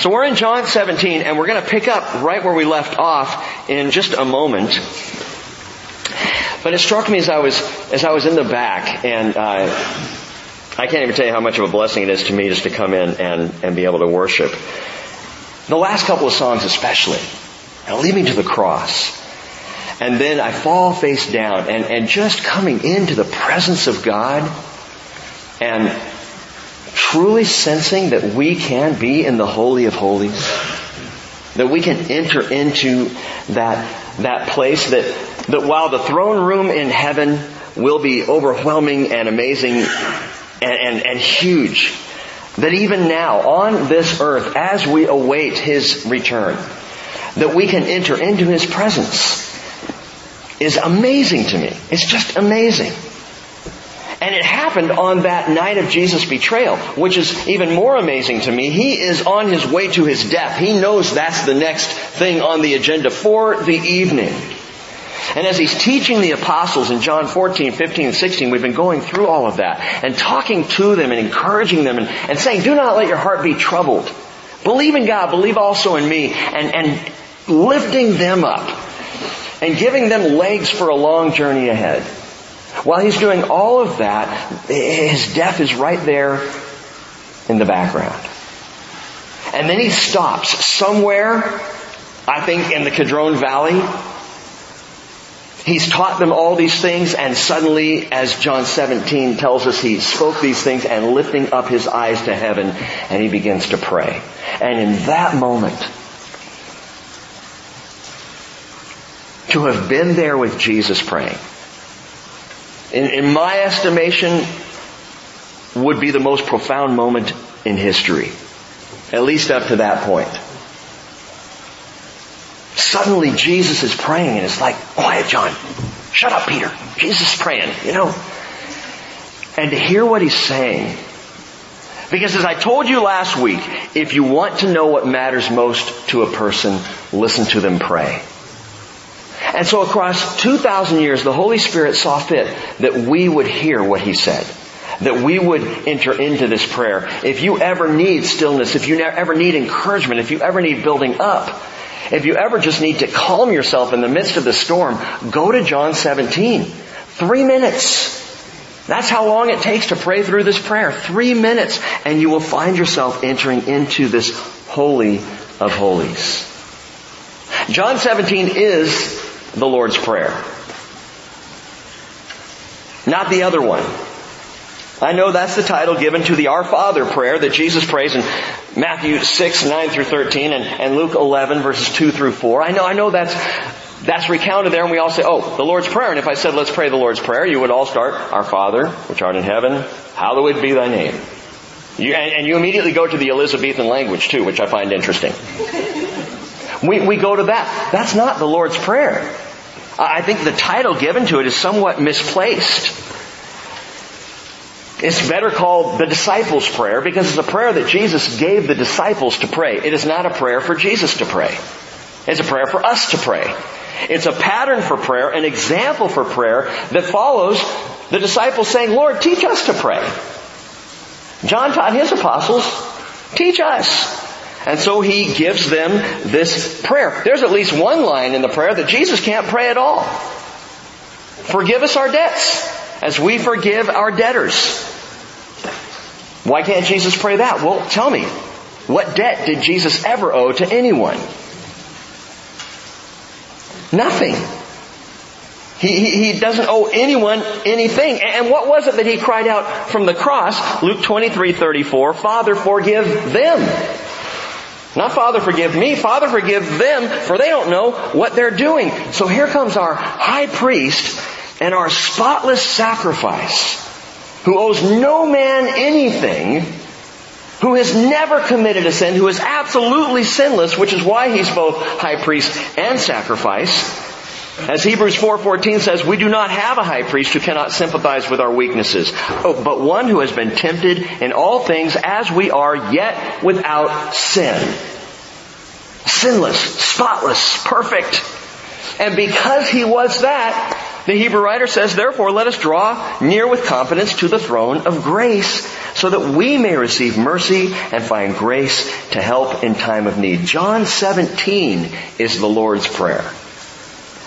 So we're in John 17 and we're going to pick up right where we left off in just a moment. But it struck me as I was, as I was in the back and, uh, I can't even tell you how much of a blessing it is to me just to come in and, and be able to worship. The last couple of songs especially. And lead me to the cross. And then I fall face down and, and just coming into the presence of God and truly sensing that we can be in the Holy of Holies. That we can enter into that, that place that, that while the throne room in heaven will be overwhelming and amazing and, and, and huge, that even now on this earth as we await His return, that we can enter into His presence is amazing to me. It's just amazing. And it happened on that night of Jesus' betrayal, which is even more amazing to me. He is on his way to his death. He knows that's the next thing on the agenda for the evening. And as he's teaching the apostles in John 14, 15, 16, we've been going through all of that and talking to them and encouraging them and, and saying, do not let your heart be troubled. Believe in God, believe also in me, and, and lifting them up and giving them legs for a long journey ahead. While he's doing all of that, his death is right there in the background. And then he stops somewhere, I think in the Kidron Valley. He's taught them all these things and suddenly, as John 17 tells us, he spoke these things and lifting up his eyes to heaven and he begins to pray. And in that moment, to have been there with Jesus praying, in, in my estimation, would be the most profound moment in history. At least up to that point. Suddenly Jesus is praying and it's like, quiet John. Shut up Peter. Jesus is praying, you know. And to hear what he's saying. Because as I told you last week, if you want to know what matters most to a person, listen to them pray. And so across 2,000 years, the Holy Spirit saw fit that we would hear what He said. That we would enter into this prayer. If you ever need stillness, if you ever need encouragement, if you ever need building up, if you ever just need to calm yourself in the midst of the storm, go to John 17. Three minutes. That's how long it takes to pray through this prayer. Three minutes. And you will find yourself entering into this holy of holies. John 17 is the Lord's Prayer. Not the other one. I know that's the title given to the Our Father prayer that Jesus prays in Matthew 6, 9 through 13 and, and Luke 11 verses 2 through 4. I know, I know that's, that's recounted there and we all say, oh, the Lord's Prayer. And if I said, let's pray the Lord's Prayer, you would all start, Our Father, which art in heaven, hallowed be thy name. You, and, and you immediately go to the Elizabethan language too, which I find interesting. We, we go to that. That's not the Lord's Prayer. I think the title given to it is somewhat misplaced. It's better called the disciples prayer because it's a prayer that Jesus gave the disciples to pray. It is not a prayer for Jesus to pray. It's a prayer for us to pray. It's a pattern for prayer, an example for prayer that follows the disciples saying, Lord, teach us to pray. John taught his apostles, teach us. And so he gives them this prayer. There's at least one line in the prayer that Jesus can't pray at all. Forgive us our debts as we forgive our debtors. Why can't Jesus pray that? Well, tell me, what debt did Jesus ever owe to anyone? Nothing. He, he, he, doesn't owe anyone anything. And what was it that he cried out from the cross? Luke 23, 34, Father, forgive them. Not Father forgive me, Father forgive them, for they don't know what they're doing. So here comes our high priest and our spotless sacrifice, who owes no man anything, who has never committed a sin, who is absolutely sinless, which is why he's both high priest and sacrifice. As Hebrews 4:14 says, we do not have a high priest who cannot sympathize with our weaknesses, oh, but one who has been tempted in all things as we are, yet without sin. Sinless, spotless, perfect. And because he was that, The Hebrew writer says, therefore let us draw near with confidence to the throne of grace so that we may receive mercy and find grace to help in time of need. John 17 is the Lord's Prayer.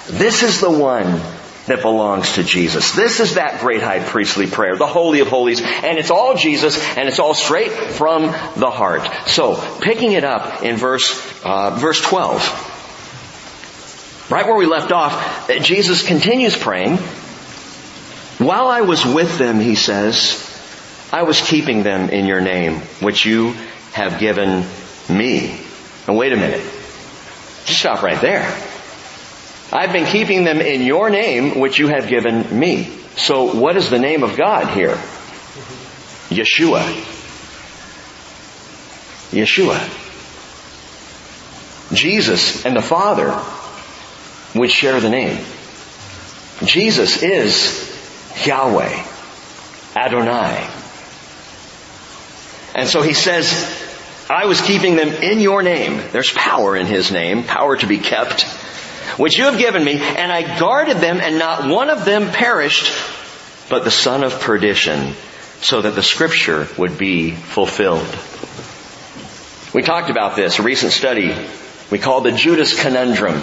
This is the one that belongs to Jesus. This is that great high priestly prayer, the Holy of Holies, and it's all Jesus, and it's all straight from the heart. So, picking it up in verse, uh, verse 12. Right where we left off, Jesus continues praying. While I was with them, he says, I was keeping them in your name, which you have given me. And wait a minute. Just stop right there. I've been keeping them in your name, which you have given me. So what is the name of God here? Yeshua. Yeshua. Jesus and the Father would share the name. Jesus is Yahweh, Adonai. And so he says, I was keeping them in your name. There's power in his name, power to be kept which you have given me, and I guarded them, and not one of them perished, but the son of perdition, so that the scripture would be fulfilled. We talked about this, a recent study we call the Judas conundrum.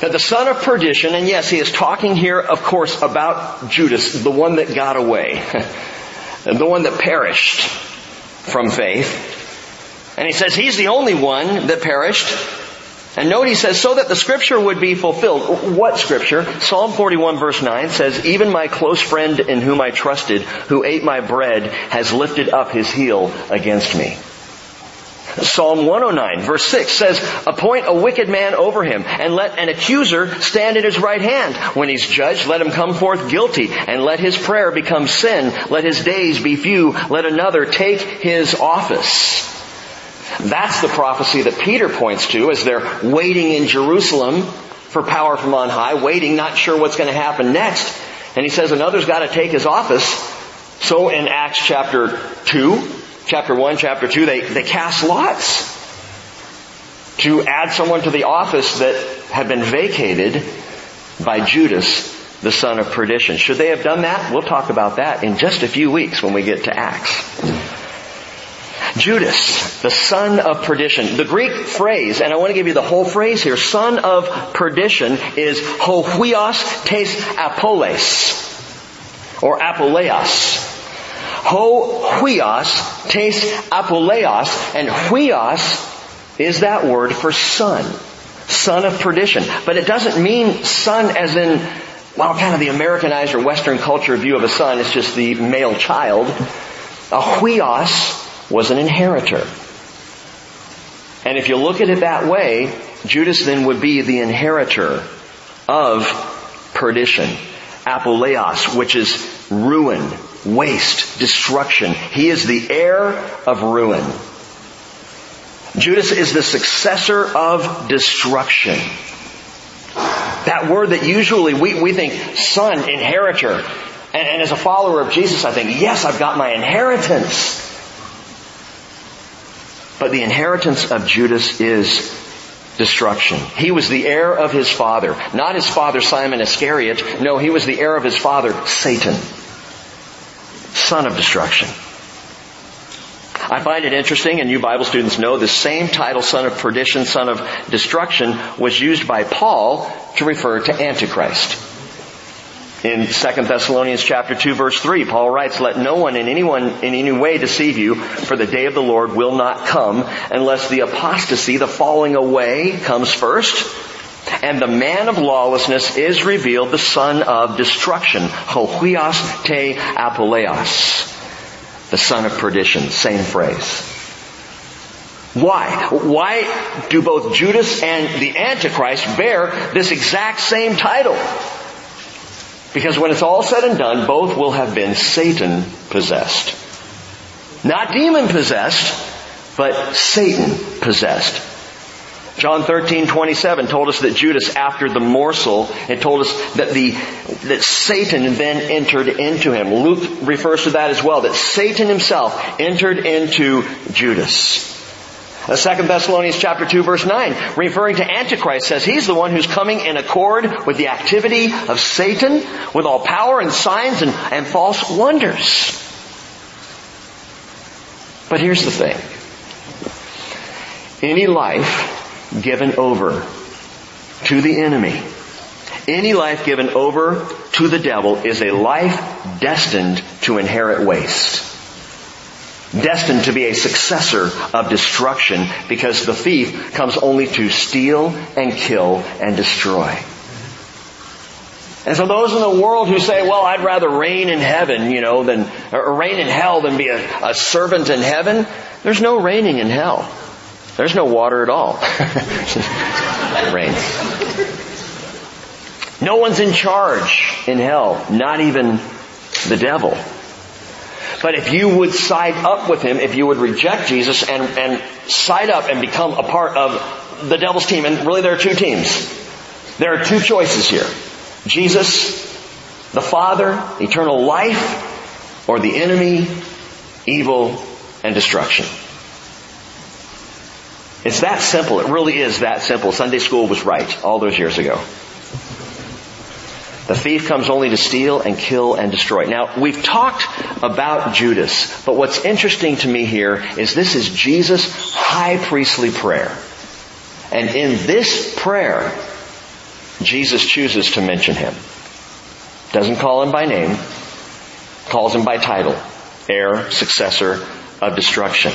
That the son of perdition, and yes, he is talking here, of course, about Judas, the one that got away, the one that perished from faith. And he says he's the only one that perished. And note he says, so that the scripture would be fulfilled. What scripture? Psalm 41 verse 9 says, even my close friend in whom I trusted, who ate my bread, has lifted up his heel against me. Psalm 109 verse 6 says, appoint a wicked man over him and let an accuser stand at his right hand. When he's judged, let him come forth guilty and let his prayer become sin. Let his days be few. Let another take his office. That's the prophecy that Peter points to as they're waiting in Jerusalem for power from on high, waiting, not sure what's going to happen next. And he says another's got to take his office. So in Acts chapter 2, chapter 1, chapter 2, they, they cast lots to add someone to the office that had been vacated by Judas, the son of perdition. Should they have done that? We'll talk about that in just a few weeks when we get to Acts. Judas, the son of perdition. The Greek phrase, and I want to give you the whole phrase here, son of perdition is hohuios tes apoles, or apoleos. Ho tes apoleos, and huios is that word for son. Son of perdition. But it doesn't mean son as in, well, kind of the Americanized or Western culture view of a son. It's just the male child. A huios was an inheritor. And if you look at it that way, Judas then would be the inheritor of perdition. Apoleos, which is ruin, waste, destruction. He is the heir of ruin. Judas is the successor of destruction. That word that usually we, we think son, inheritor. And, and as a follower of Jesus, I think, yes, I've got my inheritance. But the inheritance of Judas is destruction. He was the heir of his father. Not his father Simon Iscariot. No, he was the heir of his father Satan. Son of destruction. I find it interesting, and you Bible students know, the same title, son of perdition, son of destruction, was used by Paul to refer to Antichrist. In 2 Thessalonians chapter 2 verse 3, Paul writes, Let no one in anyone in any way deceive you, for the day of the Lord will not come unless the apostasy, the falling away, comes first, and the man of lawlessness is revealed, the son of destruction, hohuios te apoleos, the son of perdition, same phrase. Why? Why do both Judas and the Antichrist bear this exact same title? Because when it's all said and done, both will have been Satan possessed. Not demon possessed, but Satan possessed. John 13, 27 told us that Judas, after the morsel, it told us that the, that Satan then entered into him. Luke refers to that as well, that Satan himself entered into Judas. Second Thessalonians chapter 2 verse 9, referring to Antichrist, says he's the one who's coming in accord with the activity of Satan, with all power and signs and, and false wonders. But here's the thing. Any life given over to the enemy, any life given over to the devil is a life destined to inherit waste destined to be a successor of destruction because the thief comes only to steal and kill and destroy. And so those in the world who say, well, I'd rather reign in heaven, you know, than, or reign in hell than be a, a servant in heaven, there's no reigning in hell. There's no water at all. Rain. No one's in charge in hell, not even the devil. But if you would side up with him, if you would reject Jesus and, and side up and become a part of the devil's team, and really there are two teams. There are two choices here. Jesus, the Father, eternal life, or the enemy, evil, and destruction. It's that simple. It really is that simple. Sunday school was right all those years ago. The thief comes only to steal and kill and destroy. Now, we've talked about Judas, but what's interesting to me here is this is Jesus' high priestly prayer. And in this prayer, Jesus chooses to mention him. Doesn't call him by name, calls him by title. Heir, successor of destruction.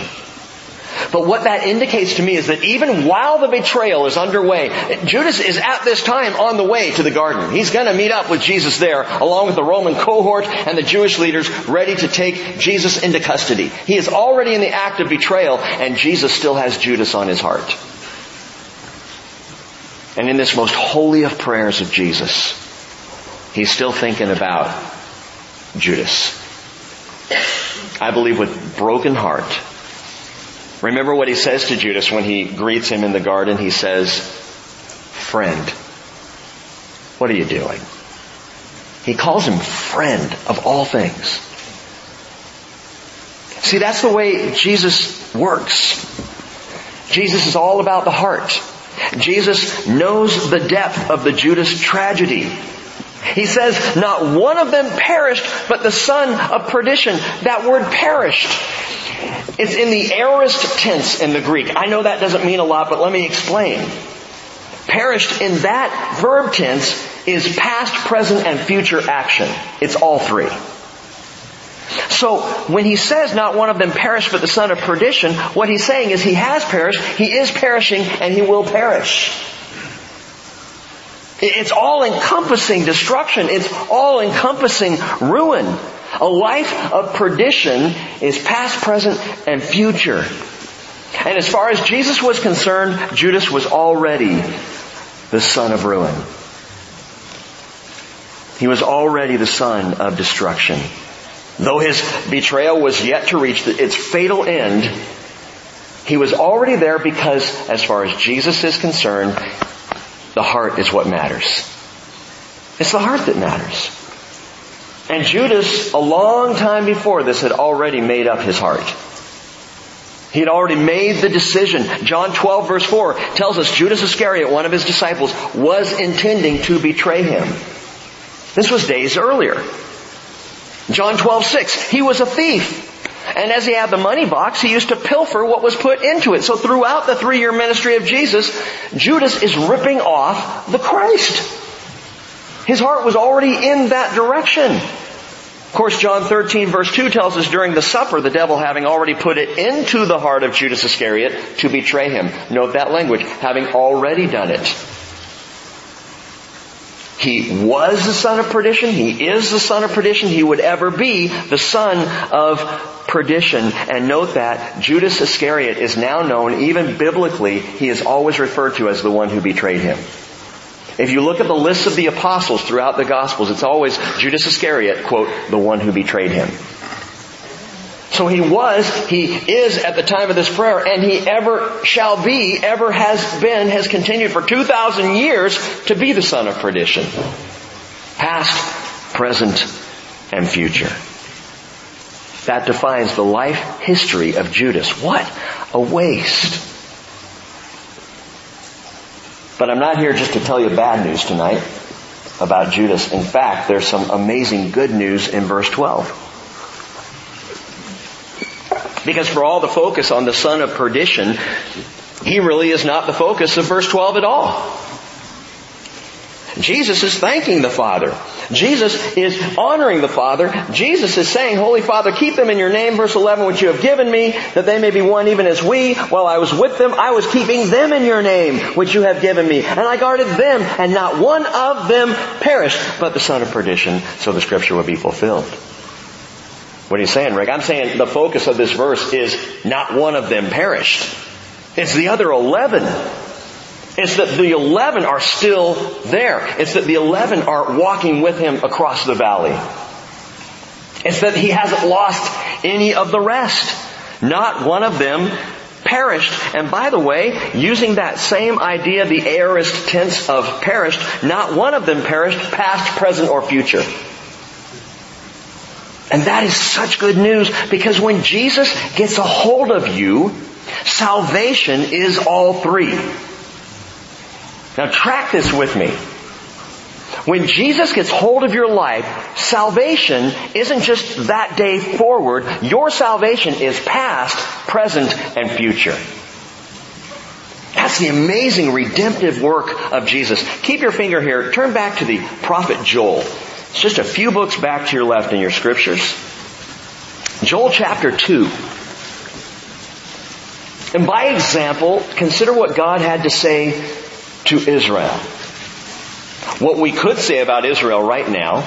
But what that indicates to me is that even while the betrayal is underway, Judas is at this time on the way to the garden. He's going to meet up with Jesus there along with the Roman cohort and the Jewish leaders ready to take Jesus into custody. He is already in the act of betrayal and Jesus still has Judas on his heart. And in this most holy of prayers of Jesus, he's still thinking about Judas. I believe with broken heart, Remember what he says to Judas when he greets him in the garden? He says, friend, what are you doing? He calls him friend of all things. See, that's the way Jesus works. Jesus is all about the heart. Jesus knows the depth of the Judas tragedy. He says, not one of them perished, but the son of perdition. That word perished it's in the aorist tense in the Greek. I know that doesn't mean a lot, but let me explain. Perished in that verb tense is past, present, and future action. It's all three. So when he says not one of them perished but the son of perdition, what he's saying is he has perished, he is perishing, and he will perish. It's all encompassing destruction. It's all encompassing ruin. A life of perdition is past, present, and future. And as far as Jesus was concerned, Judas was already the son of ruin. He was already the son of destruction. Though his betrayal was yet to reach its fatal end, he was already there because as far as Jesus is concerned, the heart is what matters. It's the heart that matters. And Judas, a long time before this, had already made up his heart. He had already made the decision. John 12 verse 4 tells us Judas Iscariot, one of his disciples, was intending to betray him. This was days earlier. John 12, 6, he was a thief. And as he had the money box, he used to pilfer what was put into it. So throughout the three year ministry of Jesus, Judas is ripping off the Christ. His heart was already in that direction. Of course, John 13 verse 2 tells us during the supper, the devil having already put it into the heart of Judas Iscariot to betray him. Note that language, having already done it. He was the son of perdition. He is the son of perdition. He would ever be the son of perdition. And note that Judas Iscariot is now known, even biblically, he is always referred to as the one who betrayed him. If you look at the list of the apostles throughout the Gospels, it's always Judas Iscariot, quote, the one who betrayed him. So he was, he is at the time of this prayer, and he ever shall be, ever has been, has continued for 2,000 years to be the son of perdition. Past, present, and future. That defines the life history of Judas. What a waste. But I'm not here just to tell you bad news tonight about Judas. In fact, there's some amazing good news in verse 12. Because for all the focus on the son of perdition, he really is not the focus of verse 12 at all. Jesus is thanking the Father Jesus is honoring the Father. Jesus is saying, Holy Father, keep them in your name, verse 11, which you have given me, that they may be one even as we. While I was with them, I was keeping them in your name, which you have given me. And I guarded them, and not one of them perished, but the son of perdition, so the scripture would be fulfilled. What are you saying, Rick? I'm saying the focus of this verse is not one of them perished. It's the other 11 it's that the 11 are still there. It's that the 11 are walking with him across the valley. It's that he hasn't lost any of the rest. Not one of them perished. And by the way, using that same idea, the aorist tense of perished, not one of them perished, past, present, or future. And that is such good news because when Jesus gets a hold of you, salvation is all three. Now track this with me. When Jesus gets hold of your life, salvation isn't just that day forward. Your salvation is past, present, and future. That's the amazing redemptive work of Jesus. Keep your finger here. Turn back to the prophet Joel. It's just a few books back to your left in your scriptures. Joel chapter 2. And by example, consider what God had to say to Israel. What we could say about Israel right now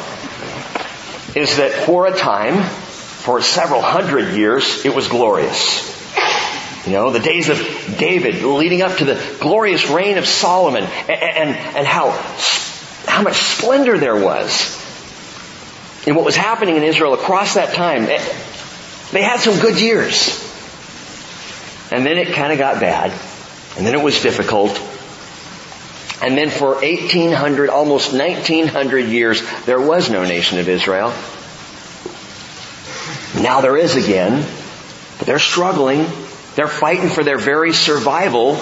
is that for a time, for several hundred years, it was glorious. You know, the days of David leading up to the glorious reign of Solomon and, and, and how, how much splendor there was in what was happening in Israel across that time. They had some good years. And then it kind of got bad. And then it was difficult. And then for 1800, almost 1900 years, there was no nation of Israel. Now there is again, but they're struggling. They're fighting for their very survival.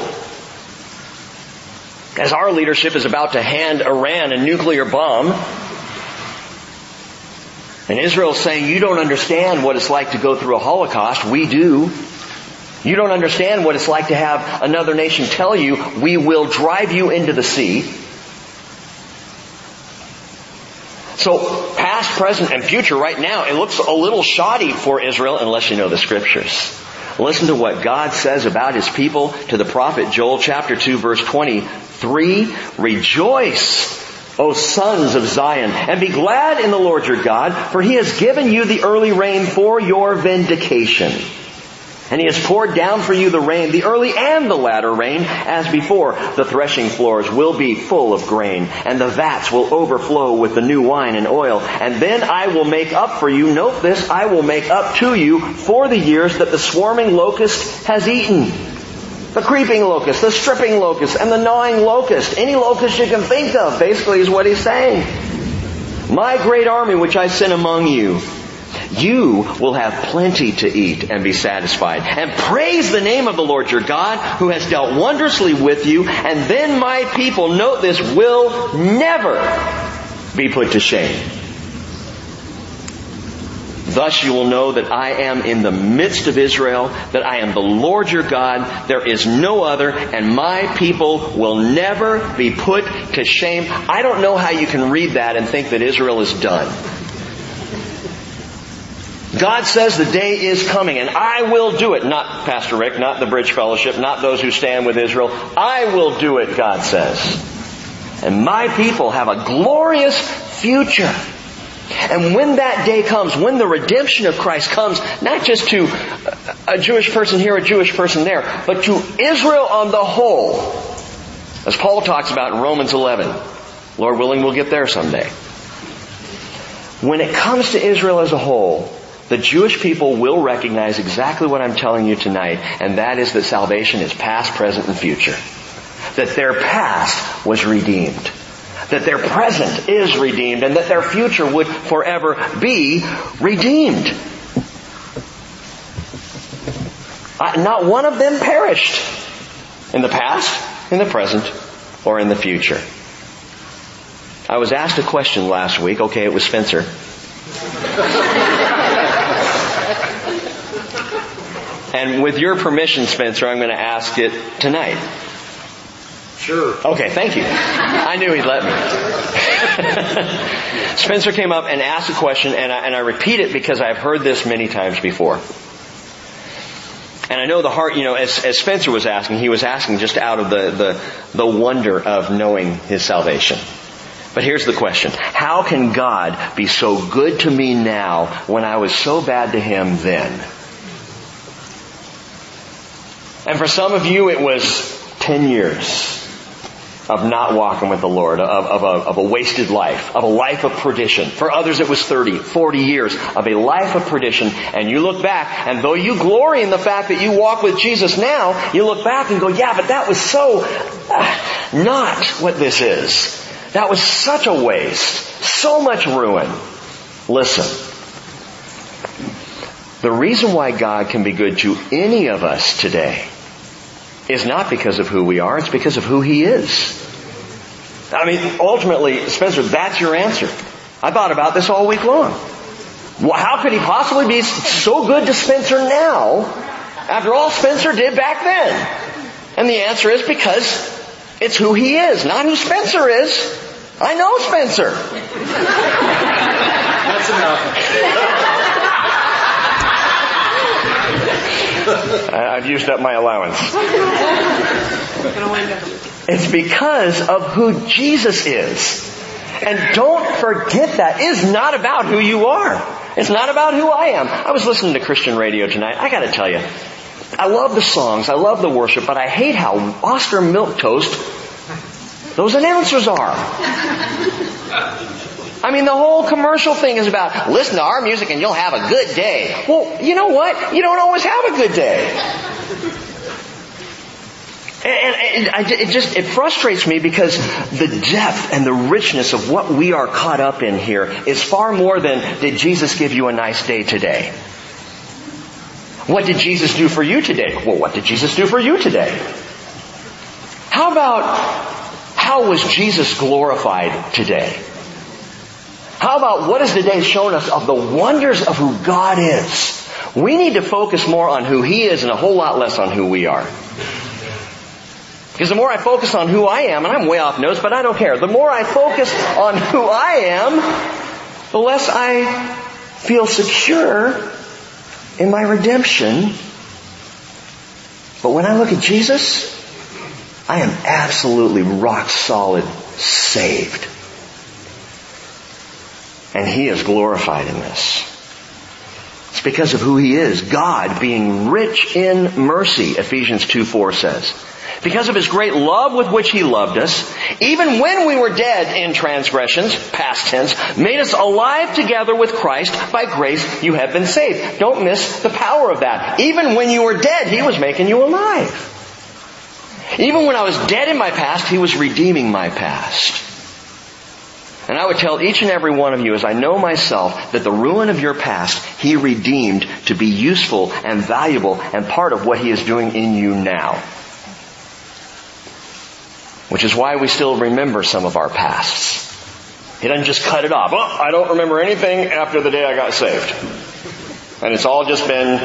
As our leadership is about to hand Iran a nuclear bomb, and Israel's saying, you don't understand what it's like to go through a Holocaust. We do. You don't understand what it's like to have another nation tell you, we will drive you into the sea. So, past, present, and future right now, it looks a little shoddy for Israel unless you know the scriptures. Listen to what God says about His people to the prophet Joel chapter 2 verse 23. Rejoice, O sons of Zion, and be glad in the Lord your God, for He has given you the early rain for your vindication. And he has poured down for you the rain, the early and the latter rain, as before. The threshing floors will be full of grain, and the vats will overflow with the new wine and oil. And then I will make up for you, note this, I will make up to you for the years that the swarming locust has eaten. The creeping locust, the stripping locust, and the gnawing locust. Any locust you can think of, basically is what he's saying. My great army which I sent among you you will have plenty to eat and be satisfied. And praise the name of the Lord your God who has dealt wondrously with you. And then my people, note this, will never be put to shame. Thus you will know that I am in the midst of Israel, that I am the Lord your God, there is no other, and my people will never be put to shame. I don't know how you can read that and think that Israel is done. God says the day is coming and I will do it. Not Pastor Rick, not the Bridge Fellowship, not those who stand with Israel. I will do it, God says. And my people have a glorious future. And when that day comes, when the redemption of Christ comes, not just to a Jewish person here, a Jewish person there, but to Israel on the whole, as Paul talks about in Romans 11, Lord willing, we'll get there someday. When it comes to Israel as a whole, the Jewish people will recognize exactly what I'm telling you tonight, and that is that salvation is past, present, and future. That their past was redeemed. That their present is redeemed, and that their future would forever be redeemed. Not one of them perished in the past, in the present, or in the future? I was asked a question last week. Okay, it was Spencer. and with your permission, Spencer, I'm going to ask it tonight. Sure. Okay, thank you. I knew he'd let me. Spencer came up and asked a question, and I, and I repeat it because I've heard this many times before. And I know the heart, you know, as, as Spencer was asking, he was asking just out of the, the, the wonder of knowing his salvation. But here's the question. How can God be so good to me now when I was so bad to Him then? And for some of you it was 10 years of not walking with the Lord, of, of, a, of a wasted life, of a life of perdition. For others it was 30, 40 years of a life of perdition. And you look back, and though you glory in the fact that you walk with Jesus now, you look back and go, yeah, but that was so uh, not what this is. That was such a waste. So much ruin. Listen. The reason why God can be good to any of us today is not because of who we are, it's because of who He is. I mean, ultimately, Spencer, that's your answer. I thought about this all week long. Well, how could He possibly be so good to Spencer now after all Spencer did back then? And the answer is because it's who he is, not who Spencer is. I know Spencer. That's enough. I've used up my allowance. It's because of who Jesus is. And don't forget that. It is not about who you are. It's not about who I am. I was listening to Christian radio tonight. I gotta tell you, I love the songs, I love the worship, but I hate how Oscar Milquetoast those announcers are. I mean, the whole commercial thing is about listen to our music and you'll have a good day. Well, you know what? You don't always have a good day. And, it just, it frustrates me because the depth and the richness of what we are caught up in here is far more than did Jesus give you a nice day today? What did Jesus do for you today? Well, what did Jesus do for you today? How about how was Jesus glorified today? How about what has the day shown us of the wonders of who God is? We need to focus more on who He is and a whole lot less on who we are. Because the more I focus on who I am, and I'm way off notes, but I don't care. The more I focus on who I am, the less I feel secure in my redemption. But when I look at Jesus, I am absolutely rock solid saved. And He is glorified in this. It's because of who He is. God being rich in mercy, Ephesians 2 4 says because of His great love with which He loved us, even when we were dead in transgressions, past tense, made us alive together with Christ, by grace you have been saved. Don't miss the power of that. Even when you were dead, He was making you alive. Even when I was dead in my past, He was redeeming my past. And I would tell each and every one of you, as I know myself, that the ruin of your past, He redeemed to be useful and valuable and part of what He is doing in you now. Which is why we still remember some of our pasts. He doesn't just cut it off. Oh, I don't remember anything after the day I got saved. And it's all just been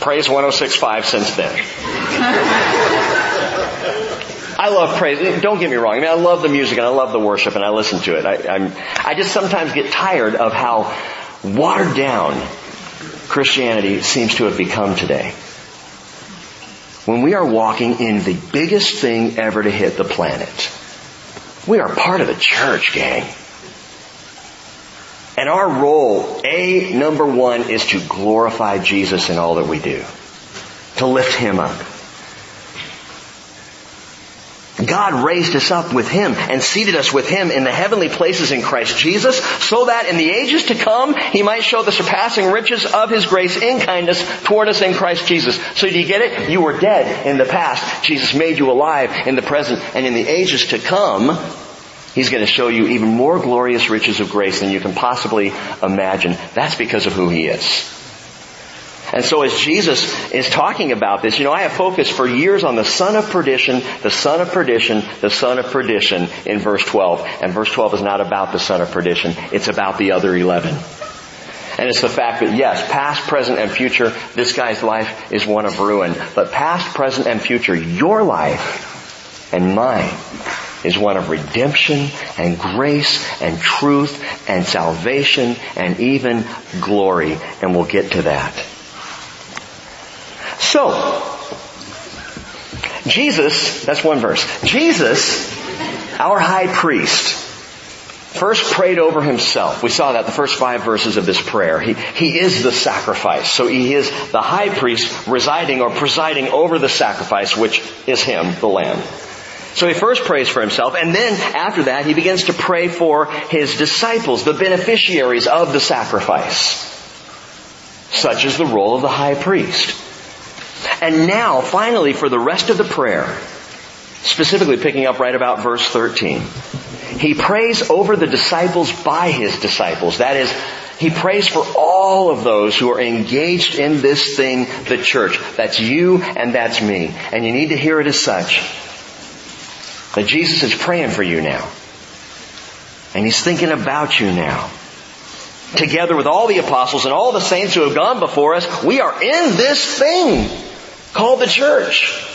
praise 1065 since then. I love praise. Don't get me wrong. I mean, I love the music and I love the worship and I listen to it. I, I'm, I just sometimes get tired of how watered down Christianity seems to have become today when we are walking in the biggest thing ever to hit the planet. We are part of the church, gang. And our role, A, number one, is to glorify Jesus in all that we do. To lift Him up. God raised us up with Him and seated us with Him in the heavenly places in Christ Jesus so that in the ages to come He might show the surpassing riches of His grace in kindness toward us in Christ Jesus. So do you get it? You were dead in the past. Jesus made you alive in the present and in the ages to come He's going to show you even more glorious riches of grace than you can possibly imagine. That's because of who He is. And so as Jesus is talking about this, you know, I have focused for years on the son of perdition, the son of perdition, the son of perdition in verse 12. And verse 12 is not about the son of perdition. It's about the other 11. And it's the fact that yes, past, present, and future, this guy's life is one of ruin. But past, present, and future, your life and mine is one of redemption and grace and truth and salvation and even glory. And we'll get to that. So, Jesus, that's one verse. Jesus, our high priest, first prayed over himself. We saw that the first five verses of this prayer. He, he is the sacrifice. So he is the high priest residing or presiding over the sacrifice, which is him, the lamb. So he first prays for himself, and then after that he begins to pray for his disciples, the beneficiaries of the sacrifice. Such is the role of the high priest. And now, finally, for the rest of the prayer, specifically picking up right about verse 13, he prays over the disciples by his disciples. That is, he prays for all of those who are engaged in this thing, the church. That's you and that's me. And you need to hear it as such. That Jesus is praying for you now. And He's thinking about you now. Together with all the apostles and all the saints who have gone before us, we are in this thing called the church.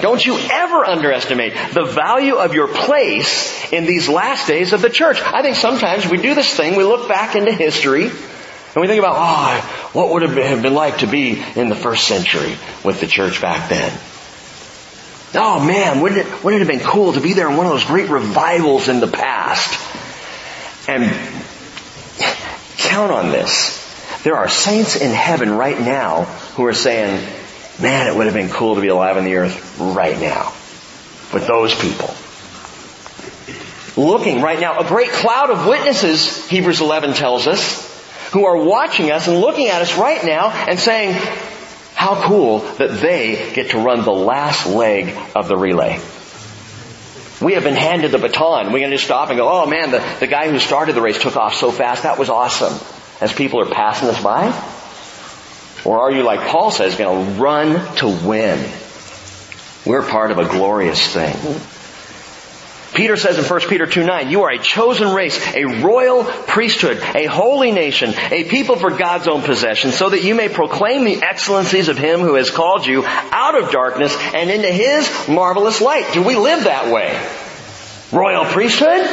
Don't you ever underestimate the value of your place in these last days of the church. I think sometimes we do this thing, we look back into history, and we think about, oh, what would it have been like to be in the first century with the church back then? Oh man, wouldn't it, wouldn't it have been cool to be there in one of those great revivals in the past? And count on this. There are saints in heaven right now who are saying, man, it would have been cool to be alive on the earth right now with those people. Looking right now, a great cloud of witnesses, Hebrews 11 tells us, who are watching us and looking at us right now and saying, how cool that they get to run the last leg of the relay. We have been handed the baton. We can just stop and go, oh man, the, the guy who started the race took off so fast. That was awesome. As people are passing us by. Or are you, like Paul says, going to run to win? We're part of a glorious thing. Peter says in 1 Peter 2 9, you are a chosen race, a royal priesthood, a holy nation, a people for God's own possession, so that you may proclaim the excellencies of Him who has called you out of darkness and into His marvelous light. Do we live that way? Royal priesthood?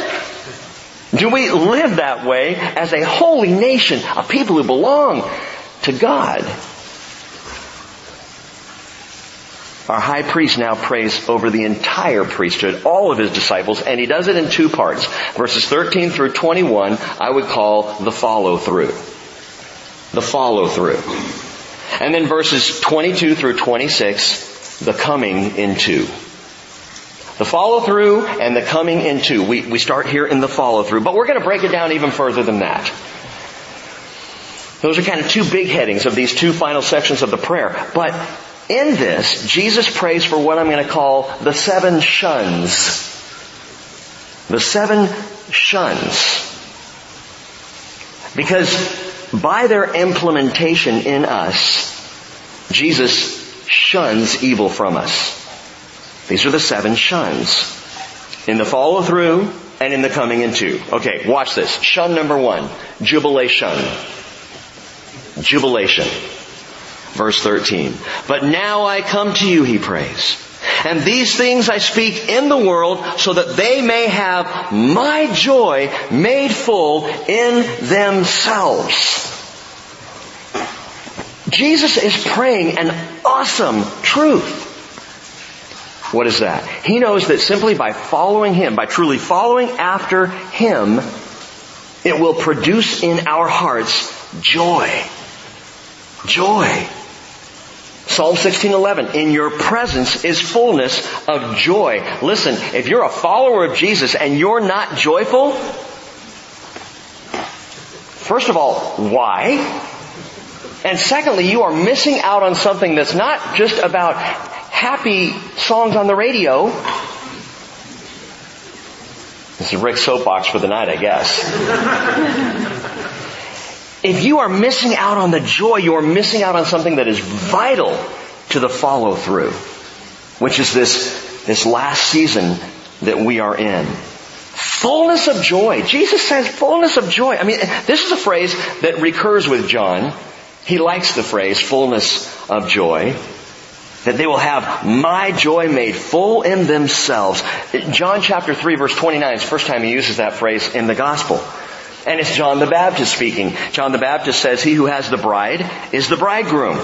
Do we live that way as a holy nation, a people who belong to God? Our high priest now prays over the entire priesthood, all of his disciples, and he does it in two parts. Verses 13 through 21, I would call the follow through. The follow through. And then verses 22 through 26, the coming into. The follow through and the coming into. We, we start here in the follow through, but we're going to break it down even further than that. Those are kind of two big headings of these two final sections of the prayer. But in this, Jesus prays for what I'm going to call the seven shuns. The seven shuns. Because by their implementation in us, Jesus shuns evil from us. These are the seven shuns. In the follow through and in the coming into. Okay, watch this. Shun number one. Jubilation. Jubilation. Verse 13. But now I come to you, he prays. And these things I speak in the world so that they may have my joy made full in themselves. Jesus is praying an awesome truth. What is that? He knows that simply by following Him, by truly following after Him, it will produce in our hearts joy. Joy. Psalm 16:11 In your presence is fullness of joy. Listen, if you're a follower of Jesus and you're not joyful, first of all, why? And secondly, you are missing out on something that's not just about happy songs on the radio. This is Rick's soapbox for the night, I guess. if you are missing out on the joy, you are missing out on something that is vital to the follow through, which is this, this last season that we are in. Fullness of joy. Jesus says fullness of joy. I mean, this is a phrase that recurs with John. He likes the phrase fullness of joy. That they will have my joy made full in themselves. John chapter 3 verse 29 is the first time he uses that phrase in the gospel. And it's John the Baptist speaking. John the Baptist says, he who has the bride is the bridegroom.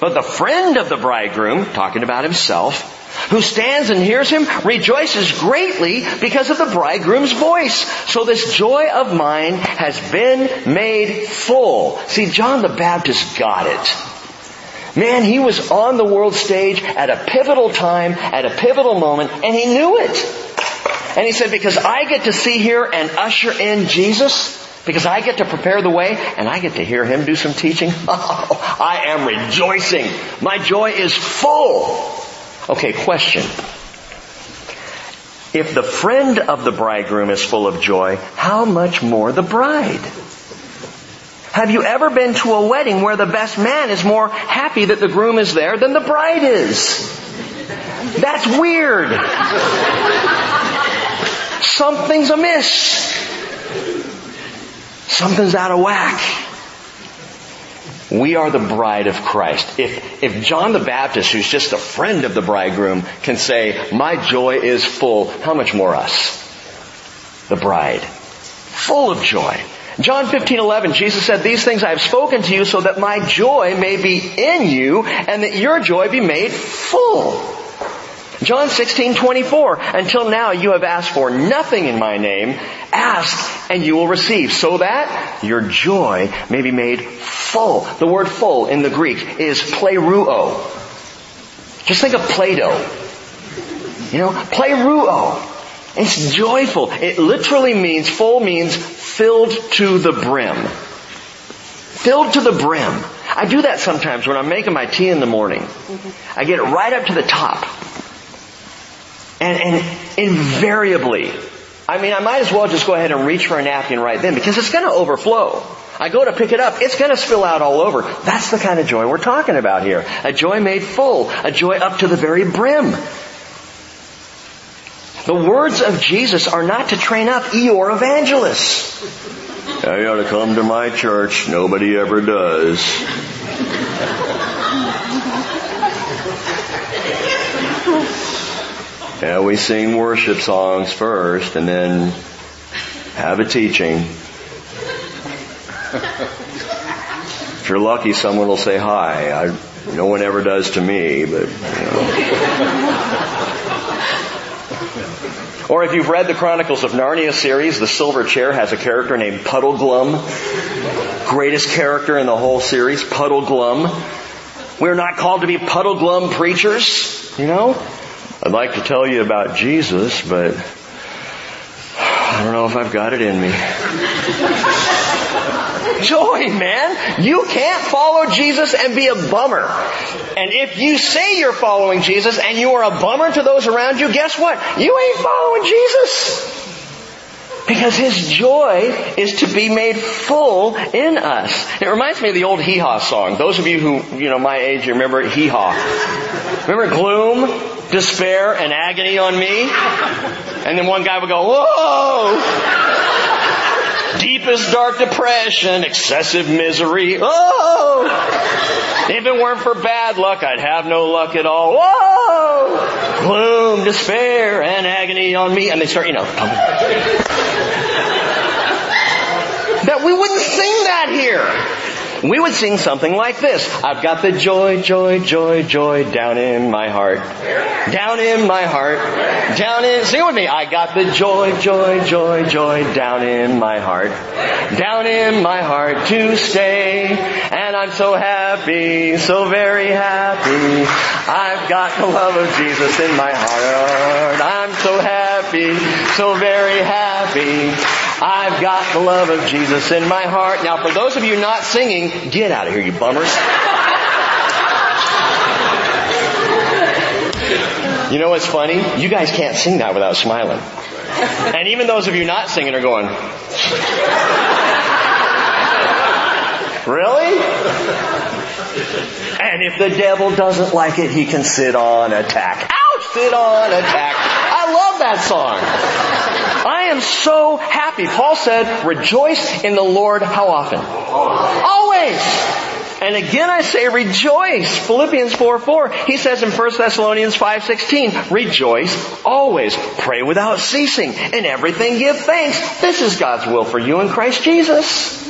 But the friend of the bridegroom, talking about himself, who stands and hears him rejoices greatly because of the bridegroom's voice. So this joy of mine has been made full. See, John the Baptist got it. Man, he was on the world stage at a pivotal time, at a pivotal moment, and he knew it. And he said, because I get to see here and usher in Jesus, because I get to prepare the way and I get to hear him do some teaching, I am rejoicing. My joy is full. Okay, question. If the friend of the bridegroom is full of joy, how much more the bride? Have you ever been to a wedding where the best man is more happy that the groom is there than the bride is? That's weird. Something's amiss. Something's out of whack. We are the bride of Christ. If, if John the Baptist, who's just a friend of the bridegroom, can say, my joy is full, how much more us? The bride. Full of joy. John 15, 11, Jesus said, these things I have spoken to you so that my joy may be in you and that your joy be made full. John 16, 24, until now you have asked for nothing in my name. Ask and you will receive so that your joy may be made full. The word full in the Greek is pleroo. Just think of Play-Doh. You know, pleroo. It's joyful. It literally means, full means filled to the brim. Filled to the brim. I do that sometimes when I'm making my tea in the morning. I get it right up to the top. And, and invariably, I mean, I might as well just go ahead and reach for a napkin right then because it's going to overflow. I go to pick it up, it's going to spill out all over. That's the kind of joy we're talking about here. A joy made full, a joy up to the very brim. The words of Jesus are not to train up Eeyore evangelists. I ought to come to my church. Nobody ever does. Yeah, we sing worship songs first and then have a teaching. If you're lucky, someone will say hi. I, no one ever does to me, but, you know. Or if you've read the Chronicles of Narnia series, the Silver Chair has a character named Puddleglum. Greatest character in the whole series, Puddleglum. We're not called to be Puddleglum preachers, you know? I'd like to tell you about Jesus, but I don't know if I've got it in me. Joy, man. You can't follow Jesus and be a bummer. And if you say you're following Jesus and you are a bummer to those around you, guess what? You ain't following Jesus. Because His joy is to be made full in us. It reminds me of the old Hee Haw song. Those of you who, you know, my age, you remember Hee Haw. Remember Gloom? Despair and agony on me. And then one guy would go, whoa! Deepest dark depression, excessive misery. Oh! If it weren't for bad luck, I'd have no luck at all. Whoa! Gloom, despair, and agony on me. And they start, you know, that we wouldn't sing that here we would sing something like this. I've got the joy, joy, joy, joy down in my heart. Down in my heart. Down in, sing with me. I got the joy, joy, joy, joy down in my heart. Down in my heart to stay. And I'm so happy, so very happy. I've got the love of Jesus in my heart. I'm so happy, so very happy. I've got the love of Jesus in my heart. Now for those of you not singing, get out of here, you bummers. You know what's funny? You guys can't sing that without smiling. And even those of you not singing are going, Really? And if the devil doesn't like it, he can sit on attack. Ouch! Sit on attack. I love that song. I am so happy. Paul said, rejoice in the Lord how often? Always. And again I say rejoice. Philippians 4 4. He says in 1 Thessalonians 5 16, rejoice always. Pray without ceasing. In everything give thanks. This is God's will for you in Christ Jesus.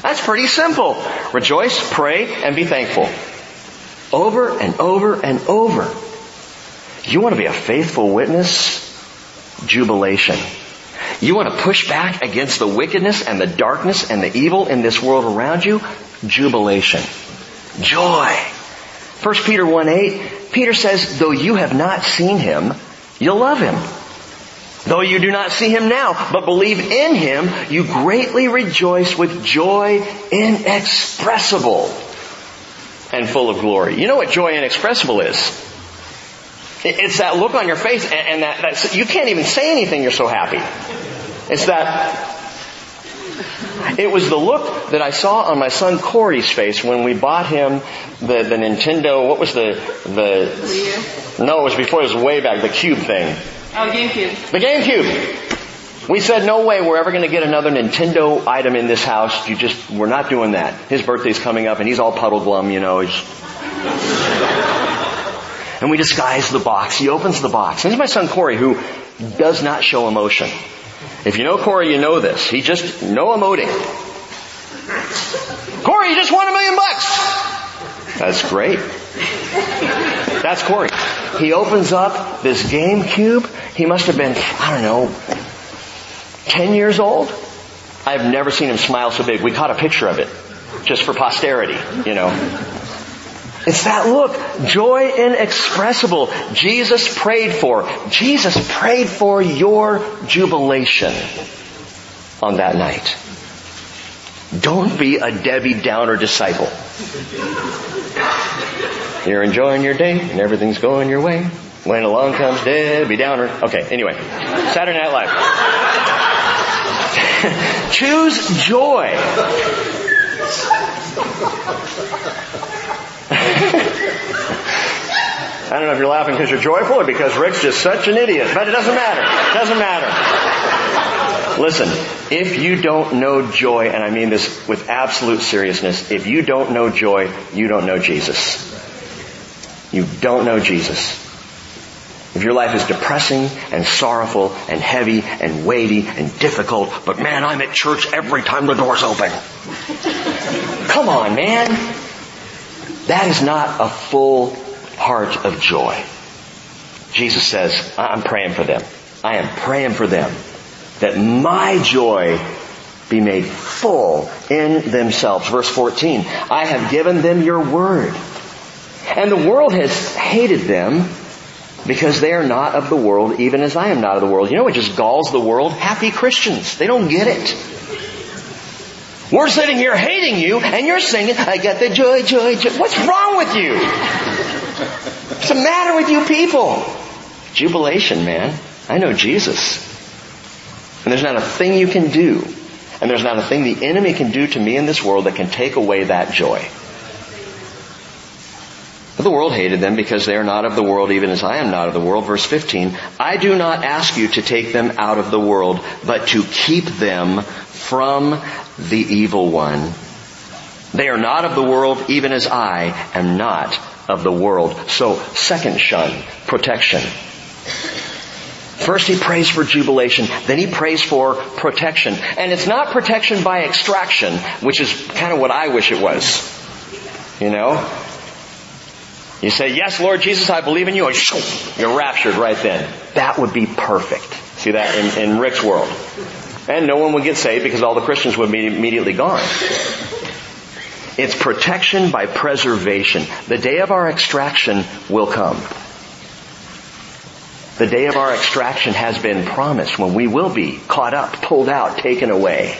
That's pretty simple. Rejoice, pray, and be thankful. Over and over and over. You want to be a faithful witness? Jubilation. You want to push back against the wickedness and the darkness and the evil in this world around you? Jubilation. Joy. 1 Peter 1 8, Peter says, though you have not seen him, you'll love him. Though you do not see him now, but believe in him, you greatly rejoice with joy inexpressible and full of glory. You know what joy inexpressible is? It's that look on your face and that, that you can't even say anything, you're so happy. It's that it was the look that I saw on my son Corey's face when we bought him the, the Nintendo, what was the, the, no, it was before, it was way back, the cube thing. Oh, GameCube. The GameCube. We said, no way we're ever going to get another Nintendo item in this house. You just, we're not doing that. His birthday's coming up and he's all puddle glum, you know. And we disguise the box. He opens the box. And it's my son Corey who does not show emotion. If you know Corey, you know this. He just, no emoting. Corey, you just won a million bucks! That's great. That's Corey. He opens up this GameCube. He must have been, I don't know, 10 years old. I've never seen him smile so big. We caught a picture of it just for posterity, you know. It's that look, joy inexpressible. Jesus prayed for. Jesus prayed for your jubilation on that night. Don't be a Debbie Downer disciple. You're enjoying your day and everything's going your way. When along comes Debbie Downer. Okay, anyway. Saturday Night Live. Choose joy. I don't know if you're laughing because you're joyful or because Rick's just such an idiot, but it doesn't matter. It doesn't matter. Listen, if you don't know joy, and I mean this with absolute seriousness, if you don't know joy, you don't know Jesus. You don't know Jesus. If your life is depressing and sorrowful and heavy and weighty and difficult, but man, I'm at church every time the door's open. Come on, man. That is not a full heart of joy. Jesus says, I'm praying for them. I am praying for them that my joy be made full in themselves. Verse 14, I have given them your word. And the world has hated them because they are not of the world, even as I am not of the world. You know what just galls the world? Happy Christians. They don't get it. We're sitting here hating you and you're singing, I got the joy, joy, joy. What's wrong with you? What's the matter with you people? Jubilation, man. I know Jesus. And there's not a thing you can do. And there's not a thing the enemy can do to me in this world that can take away that joy. But the world hated them because they are not of the world even as I am not of the world. Verse 15, I do not ask you to take them out of the world, but to keep them from the evil one. They are not of the world even as I am not of the world. So second shun, protection. First he prays for jubilation, then he prays for protection. And it's not protection by extraction, which is kind of what I wish it was. You know? You say, yes, Lord Jesus, I believe in you. You're raptured right then. That would be perfect. See that in, in Rick's world. And no one would get saved because all the Christians would be immediately gone. It's protection by preservation. The day of our extraction will come. The day of our extraction has been promised when we will be caught up, pulled out, taken away.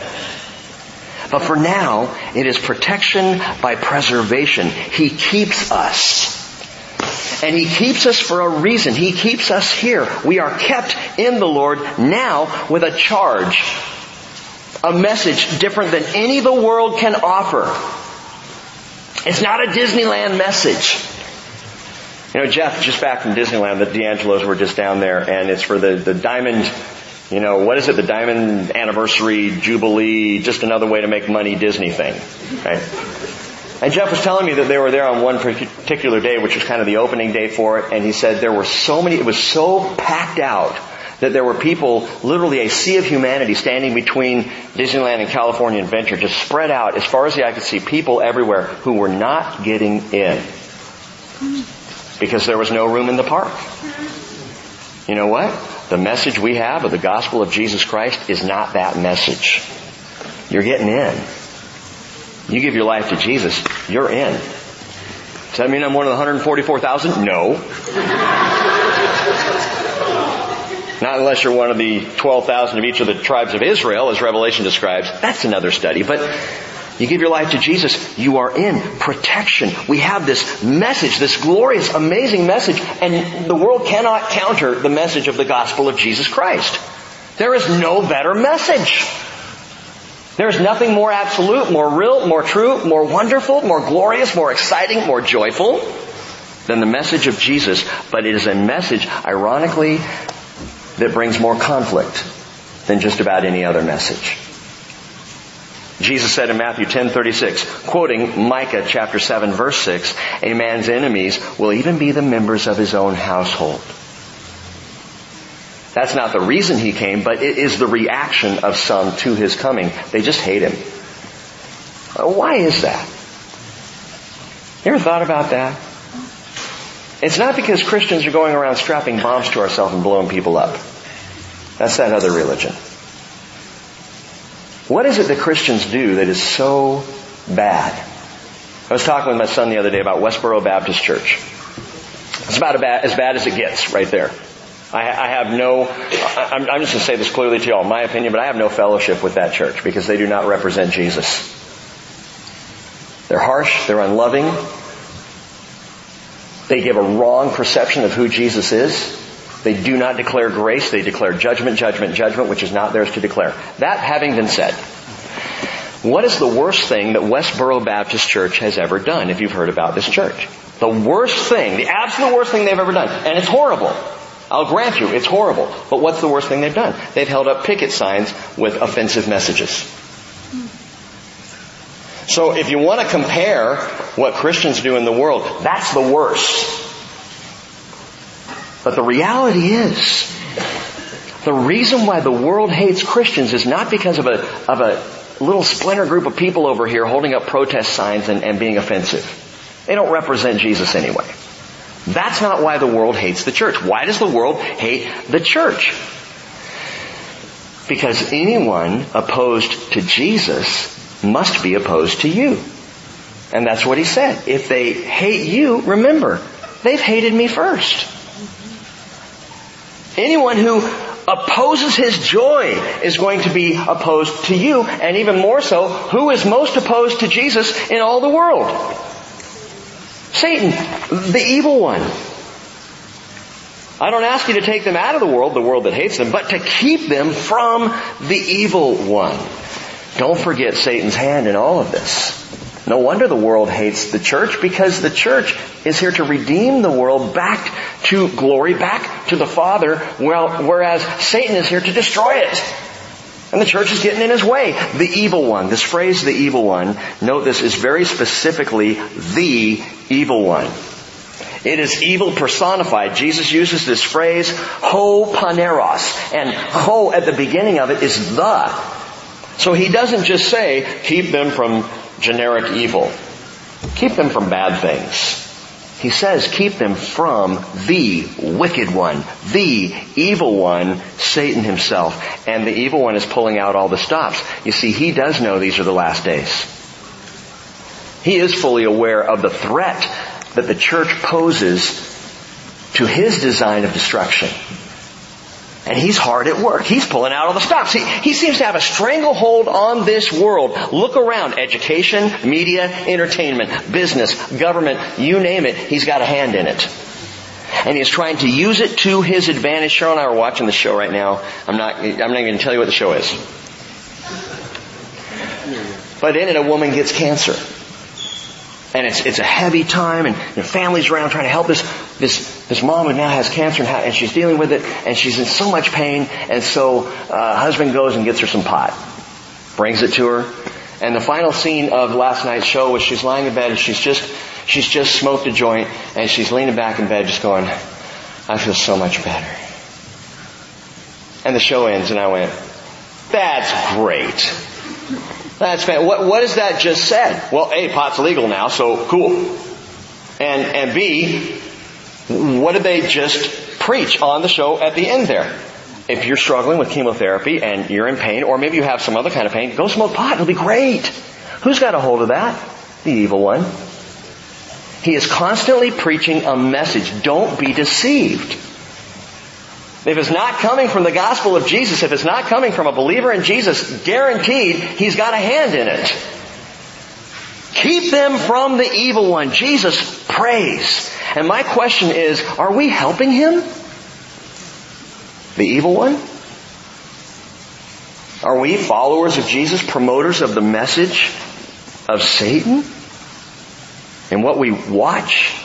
But for now, it is protection by preservation. He keeps us. And He keeps us for a reason. He keeps us here. We are kept in the Lord now with a charge. A message different than any the world can offer. It's not a Disneyland message. You know, Jeff, just back from Disneyland, the D'Angelos were just down there, and it's for the, the Diamond, you know, what is it, the Diamond Anniversary Jubilee, just another way to make money Disney thing, right? And Jeff was telling me that they were there on one particular day, which was kind of the opening day for it, and he said there were so many, it was so packed out that there were people, literally a sea of humanity standing between Disneyland and California Adventure, just spread out as far as the eye could see, people everywhere who were not getting in. Because there was no room in the park. You know what? The message we have of the gospel of Jesus Christ is not that message. You're getting in. You give your life to Jesus, you're in. Does that mean I'm one of the 144,000? No. Not unless you're one of the 12,000 of each of the tribes of Israel, as Revelation describes. That's another study. But you give your life to Jesus, you are in protection. We have this message, this glorious, amazing message, and the world cannot counter the message of the gospel of Jesus Christ. There is no better message. There is nothing more absolute, more real, more true, more wonderful, more glorious, more exciting, more joyful than the message of Jesus, but it is a message, ironically, that brings more conflict than just about any other message. Jesus said in Matthew 10:36, quoting Micah chapter 7 verse 6, a man's enemies will even be the members of his own household. That's not the reason he came, but it is the reaction of some to his coming. They just hate him. Why is that? You ever thought about that? It's not because Christians are going around strapping bombs to ourselves and blowing people up. That's that other religion. What is it that Christians do that is so bad? I was talking with my son the other day about Westboro Baptist Church. It's about as bad as it gets right there. I, have no, I'm, I'm just going to say this clearly to you all, my opinion, but I have no fellowship with that church because they do not represent Jesus. They're harsh, they're unloving, they give a wrong perception of who Jesus is. They do not declare grace, they declare judgment, judgment, judgment, which is not theirs to declare. That having been said, what is the worst thing that Westboro Baptist Church has ever done if you've heard about this church? The worst thing, the absolute worst thing they've ever done, and it's horrible, I'll grant you, it's horrible. But what's the worst thing they've done? They've held up picket signs with offensive messages. So if you want to compare what Christians do in the world, that's the worst. But the reality is, the reason why the world hates Christians is not because of a, of a little splinter group of people over here holding up protest signs and, and being offensive. They don't represent Jesus anyway. That's not why the world hates the church. Why does the world hate the church? Because anyone opposed to Jesus must be opposed to you. And that's what he said. If they hate you, remember, they've hated me first. Anyone who opposes his joy is going to be opposed to you, and even more so, who is most opposed to Jesus in all the world? Satan, the evil one. I don't ask you to take them out of the world, the world that hates them, but to keep them from the evil one. Don't forget Satan's hand in all of this. No wonder the world hates the church because the church is here to redeem the world back to glory, back to the Father, whereas Satan is here to destroy it. And the church is getting in his way. The evil one. This phrase, the evil one, note this is very specifically the evil one. It is evil personified. Jesus uses this phrase, ho poneros. And ho at the beginning of it is the. So he doesn't just say, keep them from generic evil. Keep them from bad things. He says, keep them from the wicked one, the evil one, Satan himself. And the evil one is pulling out all the stops. You see, he does know these are the last days. He is fully aware of the threat that the church poses to his design of destruction. And he's hard at work. He's pulling out all the stops. He, he seems to have a stranglehold on this world. Look around. Education, media, entertainment, business, government, you name it, he's got a hand in it. And he's trying to use it to his advantage. Cheryl and I are watching the show right now. I'm not, I'm not going to tell you what the show is. But in it, a woman gets cancer. and it's it's a heavy time, and the family's around trying to help this this this mom who now has cancer, and, how, and she's dealing with it, and she's in so much pain, and so uh, husband goes and gets her some pot, brings it to her, and the final scene of last night's show was she's lying in bed and she's just she's just smoked a joint, and she's leaning back in bed, just going, "I feel so much better." And the show ends, and I went, "That's great." That's fan- what, what has that just said? Well, A, pot's legal now, so cool. And, and B, what did they just preach on the show at the end there? If you're struggling with chemotherapy and you're in pain, or maybe you have some other kind of pain, go smoke pot. It'll be great. Who's got a hold of that? The evil one. He is constantly preaching a message. Don't be deceived. If it's not coming from the gospel of Jesus, if it's not coming from a believer in Jesus, guaranteed he's got a hand in it. Keep them from the evil one. Jesus prays. And my question is, are we helping him? The evil one? Are we followers of Jesus, promoters of the message of Satan? And what we watch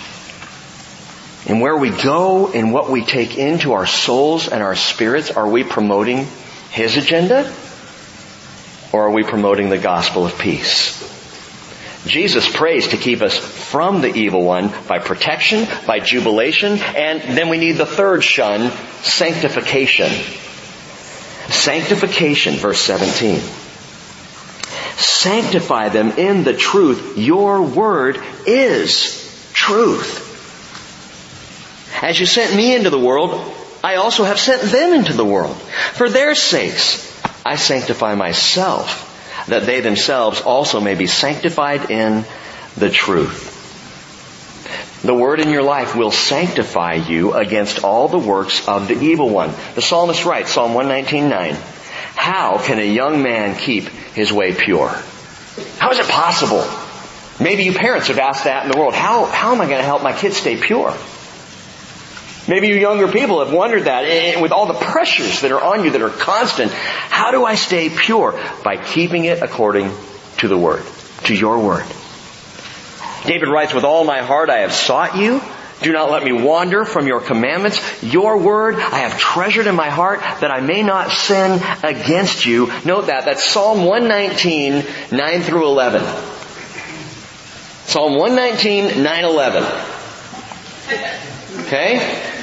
and where we go and what we take into our souls and our spirits, are we promoting His agenda? Or are we promoting the gospel of peace? Jesus prays to keep us from the evil one by protection, by jubilation, and then we need the third shun, sanctification. Sanctification, verse 17. Sanctify them in the truth. Your word is truth. As you sent me into the world, I also have sent them into the world. For their sakes, I sanctify myself, that they themselves also may be sanctified in the truth. The word in your life will sanctify you against all the works of the evil one. The psalmist writes, Psalm 119.9, How can a young man keep his way pure? How is it possible? Maybe you parents have asked that in the world. How, how am I going to help my kids stay pure? Maybe you younger people have wondered that. And with all the pressures that are on you that are constant, how do I stay pure? By keeping it according to the Word, to your Word. David writes, with all my heart I have sought you. Do not let me wander from your commandments. Your word I have treasured in my heart that I may not sin against you. Note that. That's Psalm 119, 9 through 11. Psalm 119, 9, 11. Okay?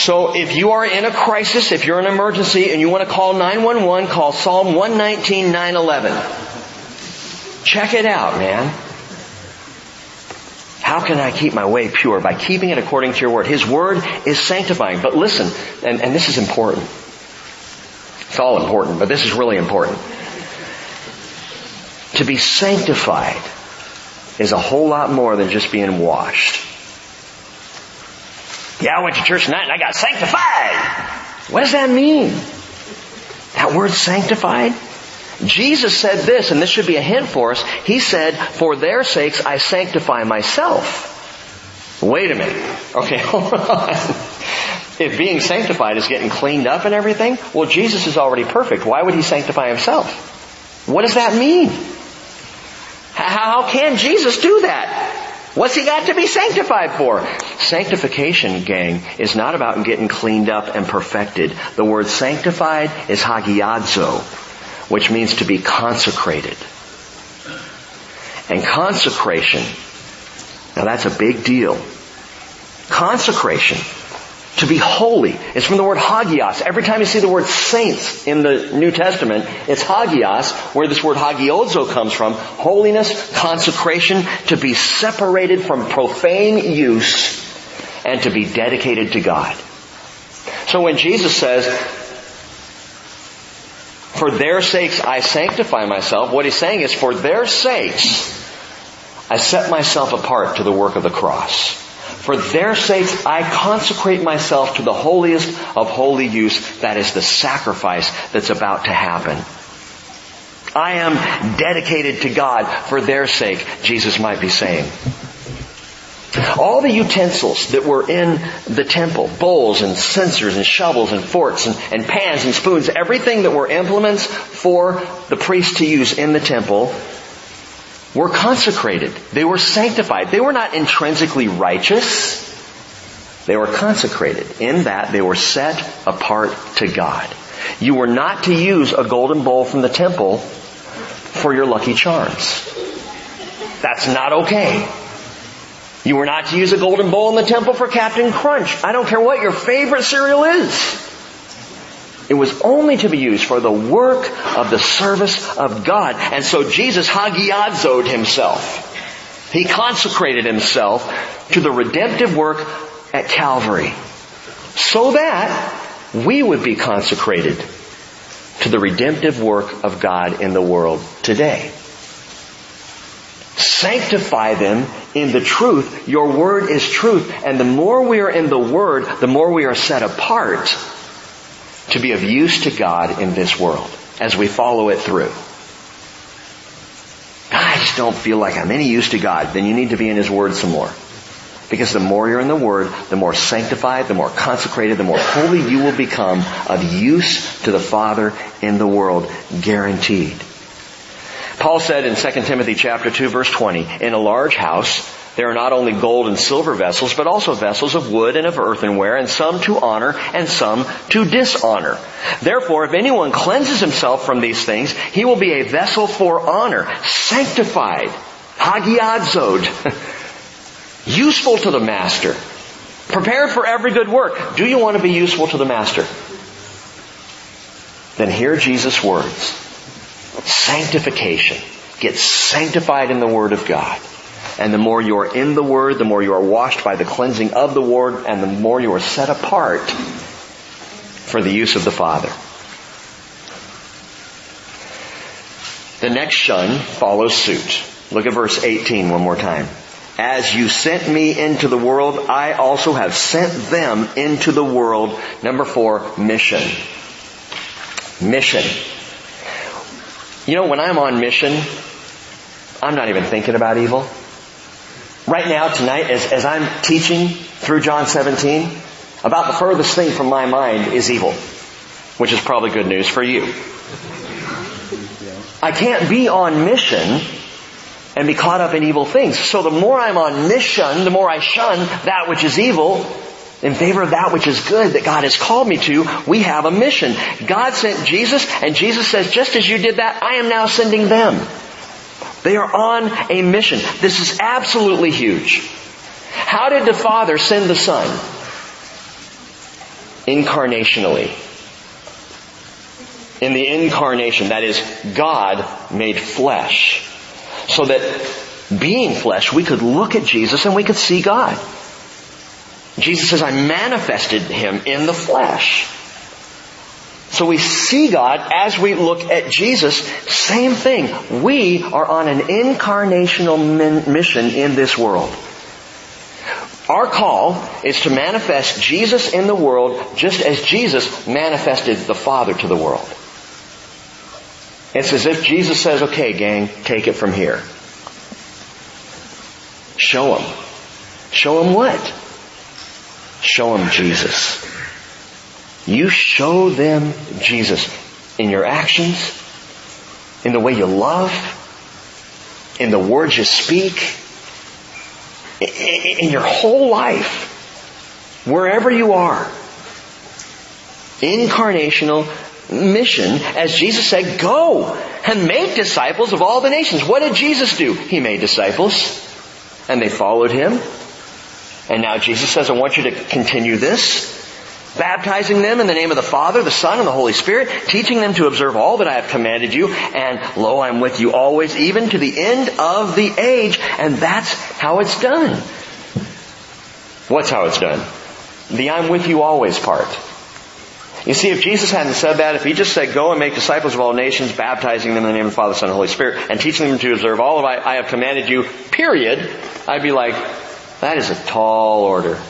So if you are in a crisis, if you're in an emergency and you want to call 911, call Psalm 119, 911. Check it out, man. How can I keep my way pure? By keeping it according to your word. His word is sanctifying. But listen, and, and this is important. It's all important, but this is really important. To be sanctified is a whole lot more than just being washed. Yeah, I went to church tonight and I got sanctified. What does that mean? That word sanctified? Jesus said this, and this should be a hint for us. He said, for their sakes I sanctify myself. Wait a minute. Okay, hold on. If being sanctified is getting cleaned up and everything, well Jesus is already perfect. Why would He sanctify Himself? What does that mean? How can Jesus do that? What's he got to be sanctified for? Sanctification, gang, is not about getting cleaned up and perfected. The word sanctified is hagiazo, which means to be consecrated. And consecration, now that's a big deal. Consecration, to be holy, is from the word hagios. Every time you see the word saints in the New Testament, it's hagios, where this word hagiazo comes from. Holiness, consecration, to be separated from profane use, and to be dedicated to God. So when Jesus says, for their sakes I sanctify myself, what he's saying is for their sakes I set myself apart to the work of the cross. For their sakes, I consecrate myself to the holiest of holy use. That is the sacrifice that's about to happen. I am dedicated to God for their sake, Jesus might be saying. All the utensils that were in the temple, bowls and censers and shovels and forks and, and pans and spoons, everything that were implements for the priest to use in the temple, were consecrated. They were sanctified. They were not intrinsically righteous. They were consecrated in that they were set apart to God. You were not to use a golden bowl from the temple for your lucky charms. That's not okay. You were not to use a golden bowl in the temple for Captain Crunch. I don't care what your favorite cereal is. It was only to be used for the work of the service of God. And so Jesus hagiazoed himself. He consecrated himself to the redemptive work at Calvary. So that we would be consecrated to the redemptive work of God in the world today. Sanctify them in the truth. Your word is truth. And the more we are in the word, the more we are set apart to be of use to God in this world as we follow it through. I just don't feel like I'm any use to God. Then you need to be in His Word some more. Because the more you're in the Word, the more sanctified, the more consecrated, the more holy you will become of use to the Father in the world, guaranteed. Paul said in 2 Timothy chapter 2 verse 20, in a large house, there are not only gold and silver vessels, but also vessels of wood and of earthenware, and some to honor and some to dishonor. Therefore, if anyone cleanses himself from these things, he will be a vessel for honor, sanctified, hagiadzod, useful to the master, prepared for every good work. Do you want to be useful to the master? Then hear Jesus' words. Sanctification. Get sanctified in the Word of God. And the more you are in the Word, the more you are washed by the cleansing of the Word, and the more you are set apart for the use of the Father. The next shun follows suit. Look at verse 18 one more time. As you sent me into the world, I also have sent them into the world. Number four, mission. Mission. You know, when I'm on mission, I'm not even thinking about evil. Right now, tonight, as, as I'm teaching through John 17, about the furthest thing from my mind is evil, which is probably good news for you. I can't be on mission and be caught up in evil things. So the more I'm on mission, the more I shun that which is evil in favor of that which is good that God has called me to. We have a mission. God sent Jesus and Jesus says, just as you did that, I am now sending them. They are on a mission. This is absolutely huge. How did the Father send the Son? Incarnationally. In the incarnation, that is, God made flesh. So that being flesh, we could look at Jesus and we could see God. Jesus says, I manifested Him in the flesh. So we see God as we look at Jesus. Same thing. We are on an incarnational mission in this world. Our call is to manifest Jesus in the world just as Jesus manifested the Father to the world. It's as if Jesus says, okay gang, take it from here. Show them. Show them what? Show them Jesus. You show them Jesus in your actions, in the way you love, in the words you speak, in your whole life, wherever you are. Incarnational mission, as Jesus said, go and make disciples of all the nations. What did Jesus do? He made disciples and they followed him. And now Jesus says, I want you to continue this baptizing them in the name of the Father, the Son, and the Holy Spirit, teaching them to observe all that I have commanded you, and lo, I'm with you always, even to the end of the age. And that's how it's done. What's how it's done? The I'm with you always part. You see, if Jesus hadn't said that, if he just said, go and make disciples of all nations, baptizing them in the name of the Father, Son, and Holy Spirit, and teaching them to observe all of I, I have commanded you, period, I'd be like, that is a tall order.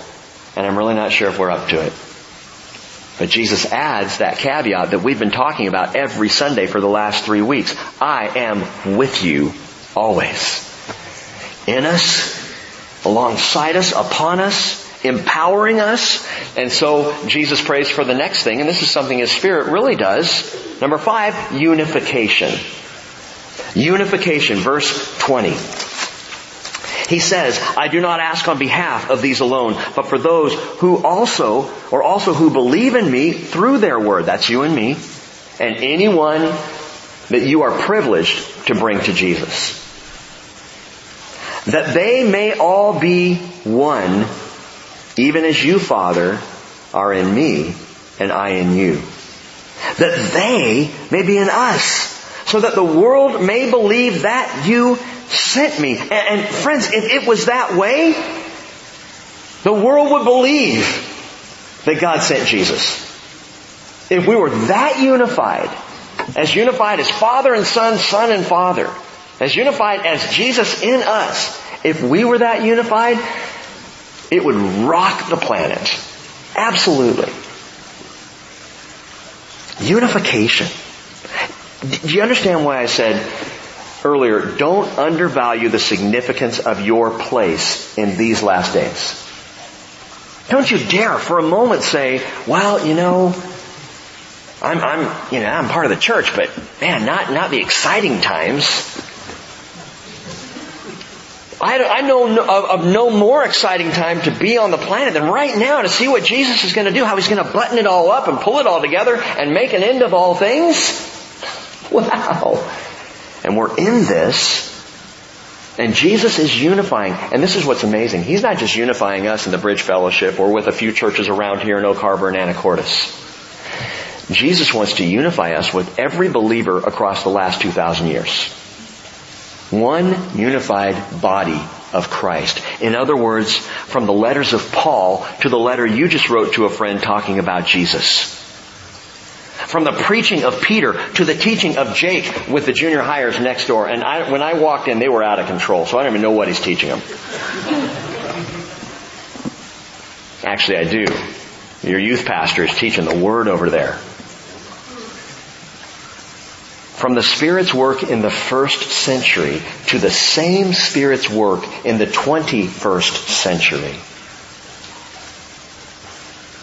And I'm really not sure if we're up to it. But Jesus adds that caveat that we've been talking about every Sunday for the last three weeks. I am with you always. In us, alongside us, upon us, empowering us. And so Jesus prays for the next thing, and this is something His Spirit really does. Number five, unification. Unification, verse 20. He says, I do not ask on behalf of these alone, but for those who also, or also who believe in me through their word. That's you and me. And anyone that you are privileged to bring to Jesus. That they may all be one, even as you, Father, are in me and I in you. That they may be in us, so that the world may believe that you sent me. And, and friends, if it was that way, the world would believe that God sent Jesus. If we were that unified, as unified as Father and Son, Son and Father, as unified as Jesus in us, if we were that unified, it would rock the planet. Absolutely. Unification. Do you understand why I said earlier, don't undervalue the significance of your place in these last days? Don't you dare for a moment say, well, you know, I'm, I'm, you know, I'm part of the church, but man, not, not the exciting times. I, I know of, of no more exciting time to be on the planet than right now to see what Jesus is going to do, how He's going to button it all up and pull it all together and make an end of all things. Wow. And we're in this, and Jesus is unifying, and this is what's amazing. He's not just unifying us in the Bridge Fellowship or with a few churches around here in Oak Harbor and Anacortes. Jesus wants to unify us with every believer across the last 2,000 years. One unified body of Christ. In other words, from the letters of Paul to the letter you just wrote to a friend talking about Jesus. From the preaching of Peter to the teaching of Jake with the junior hires next door. And I, when I walked in, they were out of control, so I don't even know what he's teaching them. Actually, I do. Your youth pastor is teaching the word over there. From the Spirit's work in the first century to the same Spirit's work in the 21st century.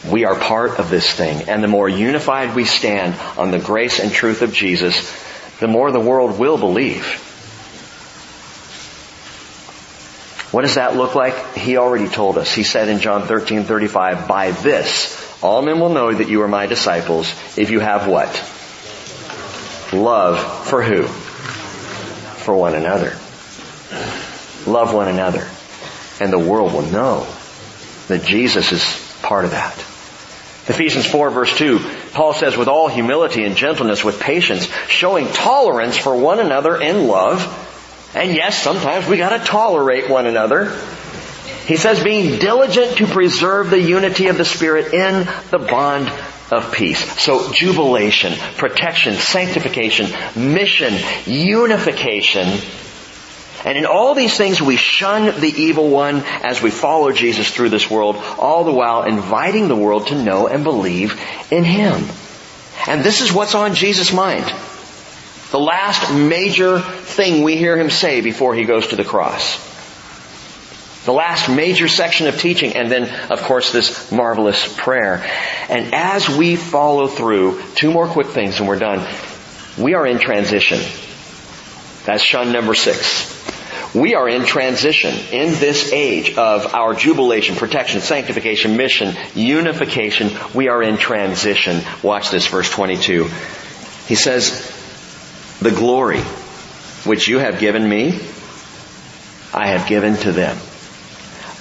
We are part of this thing. And the more unified we stand on the grace and truth of Jesus, the more the world will believe. What does that look like? He already told us. He said in John 13, 35, by this, all men will know that you are my disciples if you have what? Love for who? For one another. Love one another. And the world will know that Jesus is part of that. Ephesians 4 verse 2, Paul says, with all humility and gentleness, with patience, showing tolerance for one another in love. And yes, sometimes we gotta tolerate one another. He says, being diligent to preserve the unity of the Spirit in the bond of peace. So jubilation, protection, sanctification, mission, unification. And in all these things we shun the evil one as we follow Jesus through this world, all the while inviting the world to know and believe in Him. And this is what's on Jesus' mind. The last major thing we hear Him say before He goes to the cross. The last major section of teaching, and then, of course, this marvelous prayer. And as we follow through, two more quick things and we're done. We are in transition. That's shun number six. We are in transition in this age of our jubilation, protection, sanctification, mission, unification. We are in transition. Watch this, verse 22. He says, the glory which you have given me, I have given to them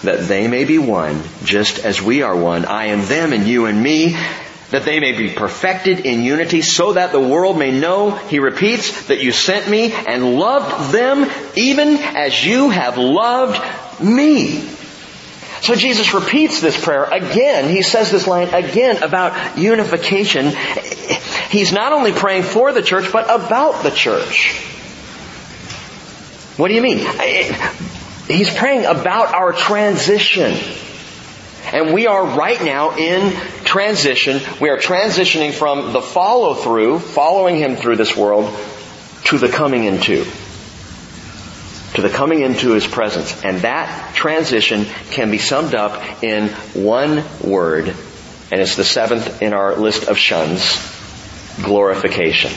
that they may be one, just as we are one. I am them and you and me, that they may be perfected in unity so that the world may know, he repeats, that you sent me and loved them even as you have loved me. So Jesus repeats this prayer again. He says this line again about unification. He's not only praying for the church, but about the church. What do you mean? He's praying about our transition. And we are right now in transition. We are transitioning from the follow through, following Him through this world, to the coming into. To the coming into His presence. And that transition can be summed up in one word, and it's the seventh in our list of shuns, glorification.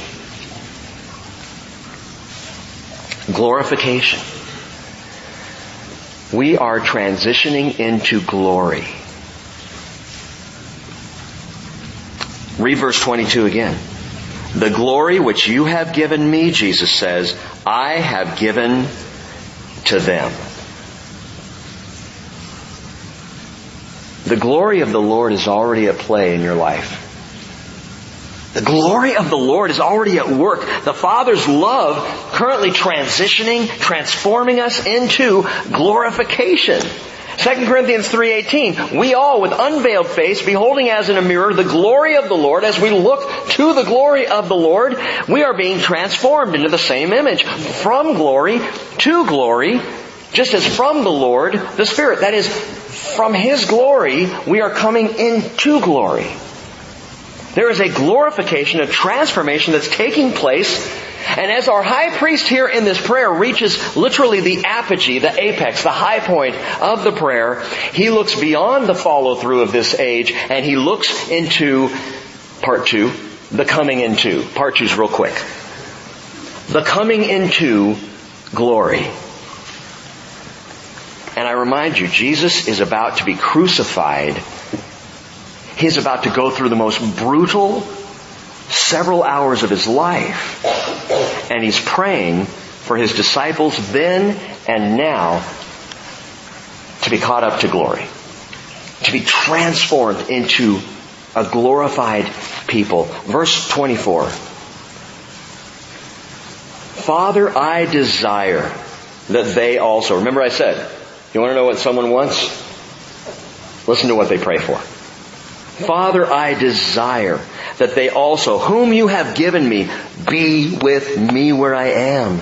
Glorification. We are transitioning into glory. Read verse 22 again. The glory which you have given me, Jesus says, I have given to them. The glory of the Lord is already at play in your life. The glory of the Lord is already at work. The Father's love currently transitioning, transforming us into glorification. 2 Corinthians 3.18, we all with unveiled face, beholding as in a mirror the glory of the Lord, as we look to the glory of the Lord, we are being transformed into the same image. From glory to glory, just as from the Lord, the Spirit. That is, from His glory, we are coming into glory. There is a glorification, a transformation that's taking place. And as our high priest here in this prayer reaches literally the apogee, the apex, the high point of the prayer, he looks beyond the follow through of this age and he looks into part two, the coming into. Part two's real quick. The coming into glory. And I remind you, Jesus is about to be crucified He's about to go through the most brutal several hours of his life. And he's praying for his disciples then and now to be caught up to glory. To be transformed into a glorified people. Verse 24. Father, I desire that they also, remember I said, you want to know what someone wants? Listen to what they pray for. Father, I desire that they also, whom you have given me, be with me where I am,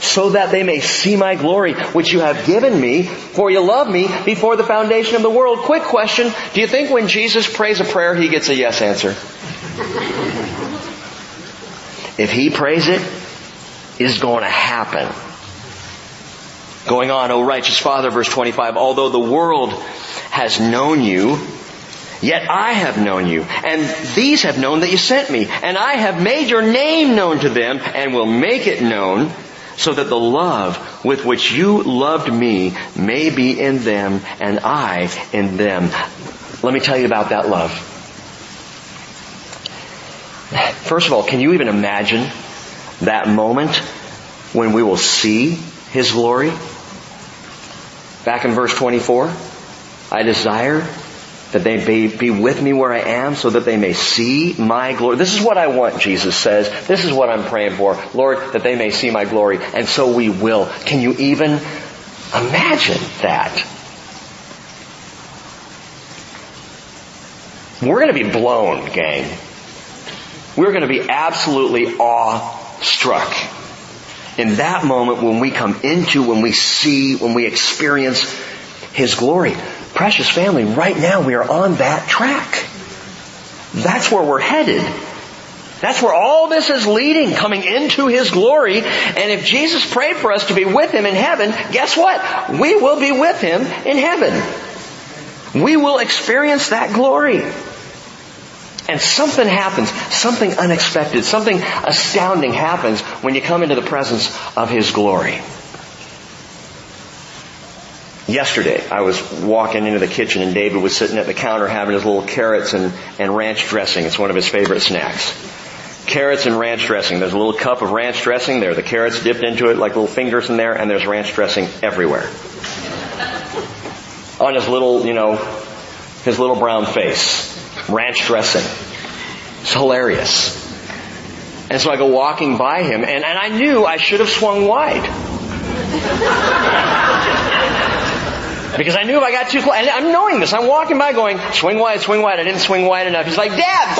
so that they may see my glory, which you have given me, for you love me before the foundation of the world. Quick question, do you think when Jesus prays a prayer, he gets a yes answer? if he prays it, is going to happen. Going on, O righteous Father, verse 25, although the world has known you, Yet I have known you, and these have known that you sent me, and I have made your name known to them, and will make it known, so that the love with which you loved me may be in them, and I in them. Let me tell you about that love. First of all, can you even imagine that moment when we will see His glory? Back in verse 24, I desire that they may be with me where I am so that they may see my glory. This is what I want, Jesus says. This is what I'm praying for. Lord, that they may see my glory. And so we will. Can you even imagine that? We're going to be blown, gang. We're going to be absolutely awe-struck in that moment when we come into, when we see, when we experience His glory precious family, right now we are on that track. That's where we're headed. That's where all this is leading, coming into His glory. And if Jesus prayed for us to be with Him in heaven, guess what? We will be with Him in heaven. We will experience that glory. And something happens, something unexpected, something astounding happens when you come into the presence of His glory. Yesterday, I was walking into the kitchen and David was sitting at the counter having his little carrots and, and ranch dressing. It's one of his favorite snacks. Carrots and ranch dressing. There's a little cup of ranch dressing there. The carrots dipped into it like little fingers in there and there's ranch dressing everywhere. On his little, you know, his little brown face. Ranch dressing. It's hilarious. And so I go walking by him and, and I knew I should have swung wide. Because I knew if I got too close, and I'm knowing this, I'm walking by going, swing wide, swing wide, I didn't swing wide enough. He's like, Dad!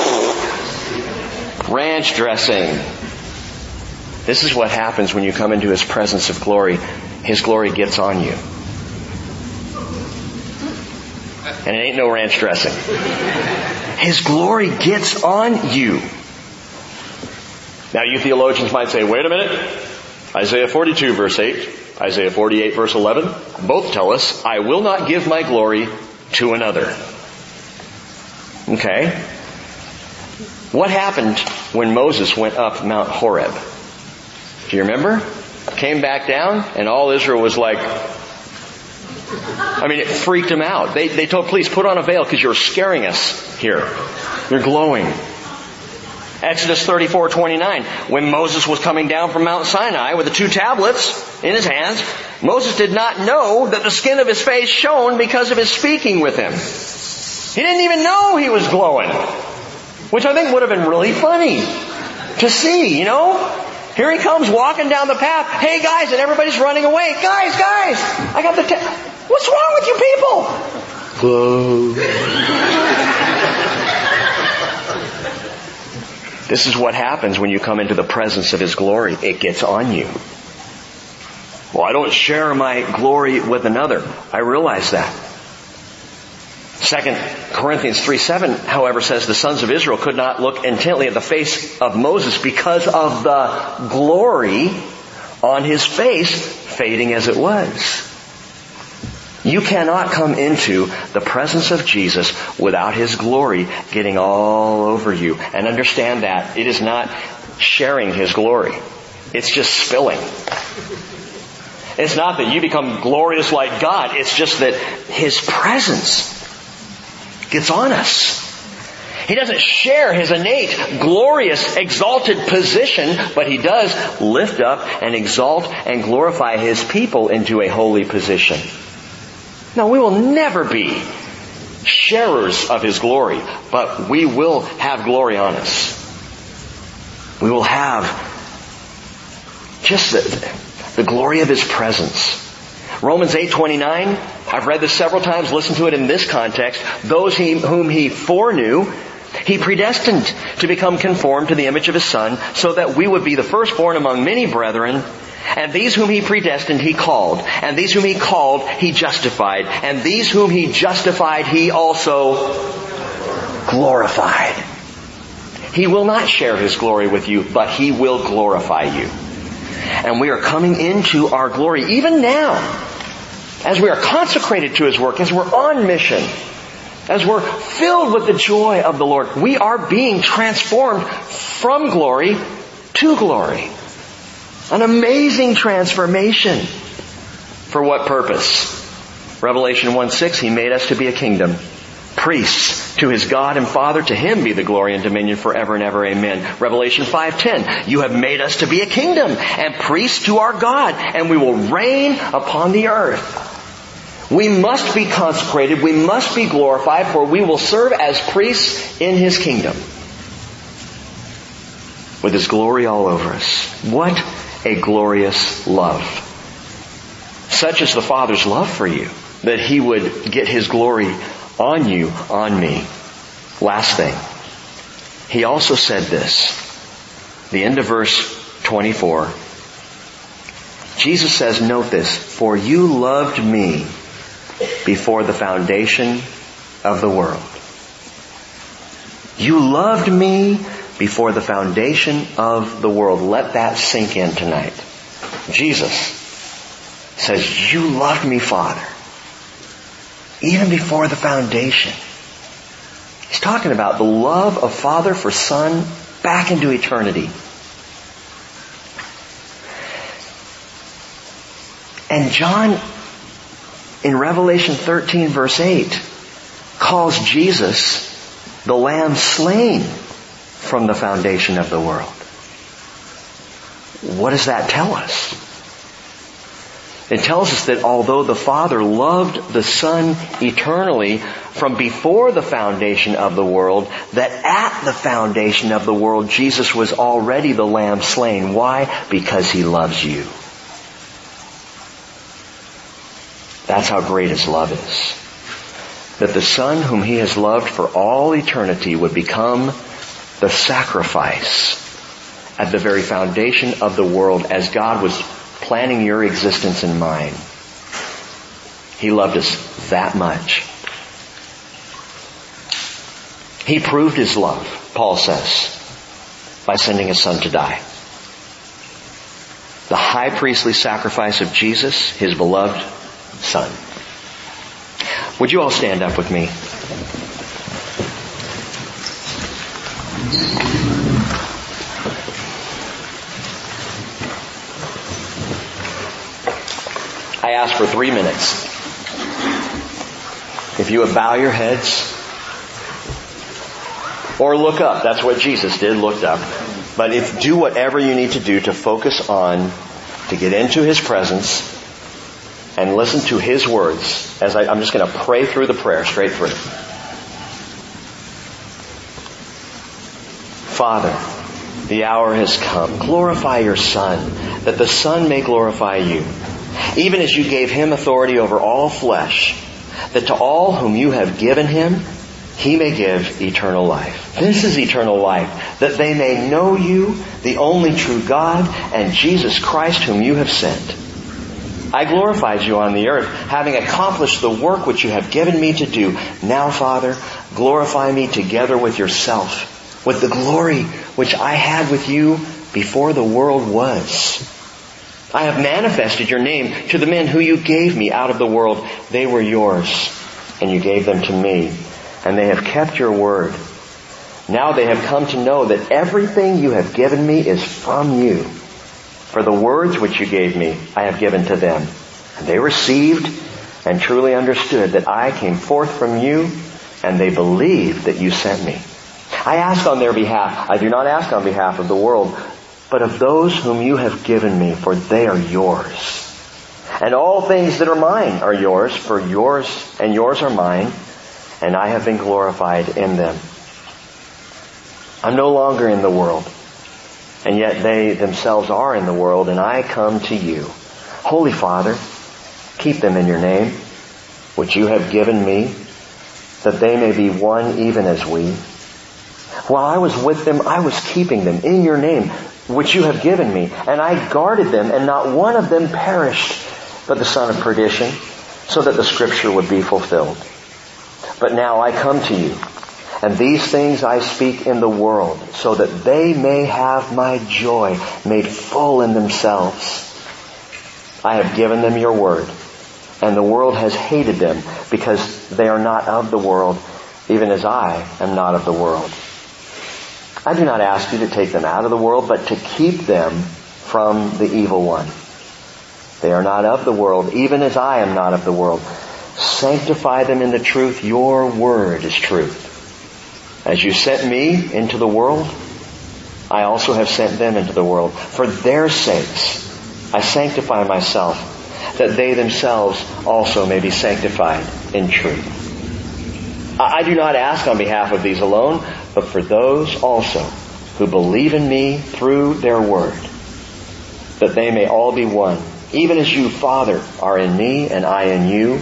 Ranch dressing. This is what happens when you come into His presence of glory. His glory gets on you. And it ain't no ranch dressing. His glory gets on you. Now you theologians might say, wait a minute. Isaiah 42 verse 8. Isaiah 48 verse 11, both tell us, I will not give my glory to another. Okay? What happened when Moses went up Mount Horeb? Do you remember? came back down, and all Israel was like, I mean, it freaked them out. They, they told please put on a veil because you're scaring us here. You're glowing. Exodus 34, 29. When Moses was coming down from Mount Sinai with the two tablets in his hands, Moses did not know that the skin of his face shone because of his speaking with him. He didn't even know he was glowing. Which I think would have been really funny to see, you know? Here he comes walking down the path. Hey guys, and everybody's running away. Guys, guys, I got the What's wrong with you people? Glow. this is what happens when you come into the presence of His glory. It gets on you. Well, I don't share my glory with another. I realize that. Second Corinthians 3 7, however, says the sons of Israel could not look intently at the face of Moses because of the glory on his face fading as it was. You cannot come into the presence of Jesus without His glory getting all over you. And understand that. It is not sharing His glory. It's just spilling. It's not that you become glorious like God. It's just that His presence gets on us. He doesn't share his innate, glorious, exalted position, but he does lift up and exalt and glorify his people into a holy position. Now we will never be sharers of His glory, but we will have glory on us. We will have just the, the glory of His presence. Romans 8:29, I've read this several times, listen to it in this context. Those he, whom he foreknew, he predestined to become conformed to the image of his son, so that we would be the firstborn among many brethren. And these whom he predestined, he called. And these whom he called, he justified. And these whom he justified, he also glorified. He will not share his glory with you, but he will glorify you. And we are coming into our glory even now, as we are consecrated to his work, as we're on mission, as we're filled with the joy of the Lord. We are being transformed from glory to glory. An amazing transformation. For what purpose? Revelation 1 6, He made us to be a kingdom. Priests to His God and Father, to Him be the glory and dominion forever and ever. Amen. Revelation 5.10, You have made us to be a kingdom and priests to our God, and we will reign upon the earth. We must be consecrated, we must be glorified, for we will serve as priests in His kingdom. With His glory all over us. What a glorious love. Such is the Father's love for you, that He would get His glory on you, on me. Last thing. He also said this. The end of verse 24. Jesus says, note this, for you loved me before the foundation of the world. You loved me before the foundation of the world. Let that sink in tonight. Jesus says, you loved me, Father, even before the foundation. He's talking about the love of Father for Son back into eternity. And John, in Revelation 13 verse 8, calls Jesus the Lamb slain from the foundation of the world. What does that tell us? It tells us that although the Father loved the Son eternally from before the foundation of the world, that at the foundation of the world, Jesus was already the Lamb slain. Why? Because He loves you. That's how great His love is. That the Son whom He has loved for all eternity would become the sacrifice at the very foundation of the world as God was planning your existence and mine. He loved us that much. He proved his love, Paul says, by sending his son to die. The high priestly sacrifice of Jesus, his beloved son. Would you all stand up with me? Ask for three minutes. If you would bow your heads or look up, that's what Jesus did, looked up. But if do whatever you need to do to focus on, to get into His presence, and listen to His words as I, I'm just going to pray through the prayer straight through. Father, the hour has come. Glorify your Son, that the Son may glorify you. Even as you gave him authority over all flesh, that to all whom you have given him, he may give eternal life. This is eternal life, that they may know you, the only true God, and Jesus Christ whom you have sent. I glorified you on the earth, having accomplished the work which you have given me to do. Now, Father, glorify me together with yourself, with the glory which I had with you before the world was. I have manifested your name to the men who you gave me out of the world. They were yours, and you gave them to me, and they have kept your word. Now they have come to know that everything you have given me is from you. For the words which you gave me, I have given to them. And they received and truly understood that I came forth from you, and they believed that you sent me. I ask on their behalf. I do not ask on behalf of the world, but of those whom you have given me, for they are yours. And all things that are mine are yours, for yours and yours are mine, and I have been glorified in them. I'm no longer in the world, and yet they themselves are in the world, and I come to you. Holy Father, keep them in your name, which you have given me, that they may be one even as we. While I was with them, I was keeping them in your name, which you have given me, and I guarded them, and not one of them perished, but the son of perdition, so that the scripture would be fulfilled. But now I come to you, and these things I speak in the world, so that they may have my joy made full in themselves. I have given them your word, and the world has hated them because they are not of the world, even as I am not of the world. I do not ask you to take them out of the world, but to keep them from the evil one. They are not of the world, even as I am not of the world. Sanctify them in the truth. Your word is truth. As you sent me into the world, I also have sent them into the world. For their sakes, I sanctify myself, that they themselves also may be sanctified in truth. I do not ask on behalf of these alone, but for those also who believe in me through their word, that they may all be one, even as you, Father, are in me and I in you,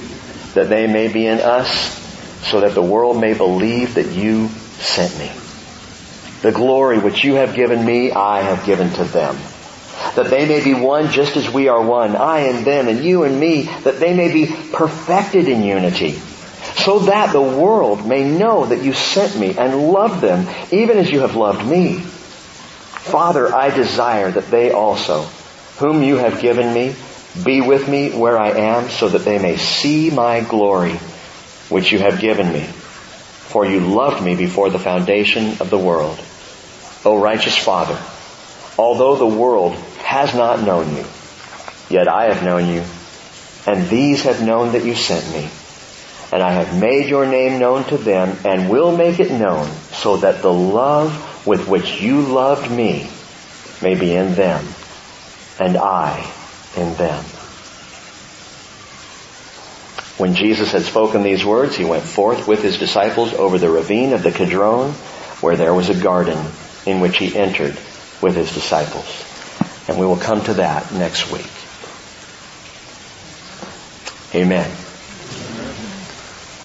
that they may be in us, so that the world may believe that you sent me. The glory which you have given me, I have given to them. That they may be one just as we are one, I and them and you and me, that they may be perfected in unity so that the world may know that you sent me and loved them even as you have loved me. Father, I desire that they also, whom you have given me, be with me where I am so that they may see my glory which you have given me. For you loved me before the foundation of the world. O righteous Father, although the world has not known you, yet I have known you, and these have known that you sent me and I have made your name known to them and will make it known so that the love with which you loved me may be in them and I in them. When Jesus had spoken these words, he went forth with his disciples over the ravine of the Kidron where there was a garden in which he entered with his disciples. And we will come to that next week. Amen.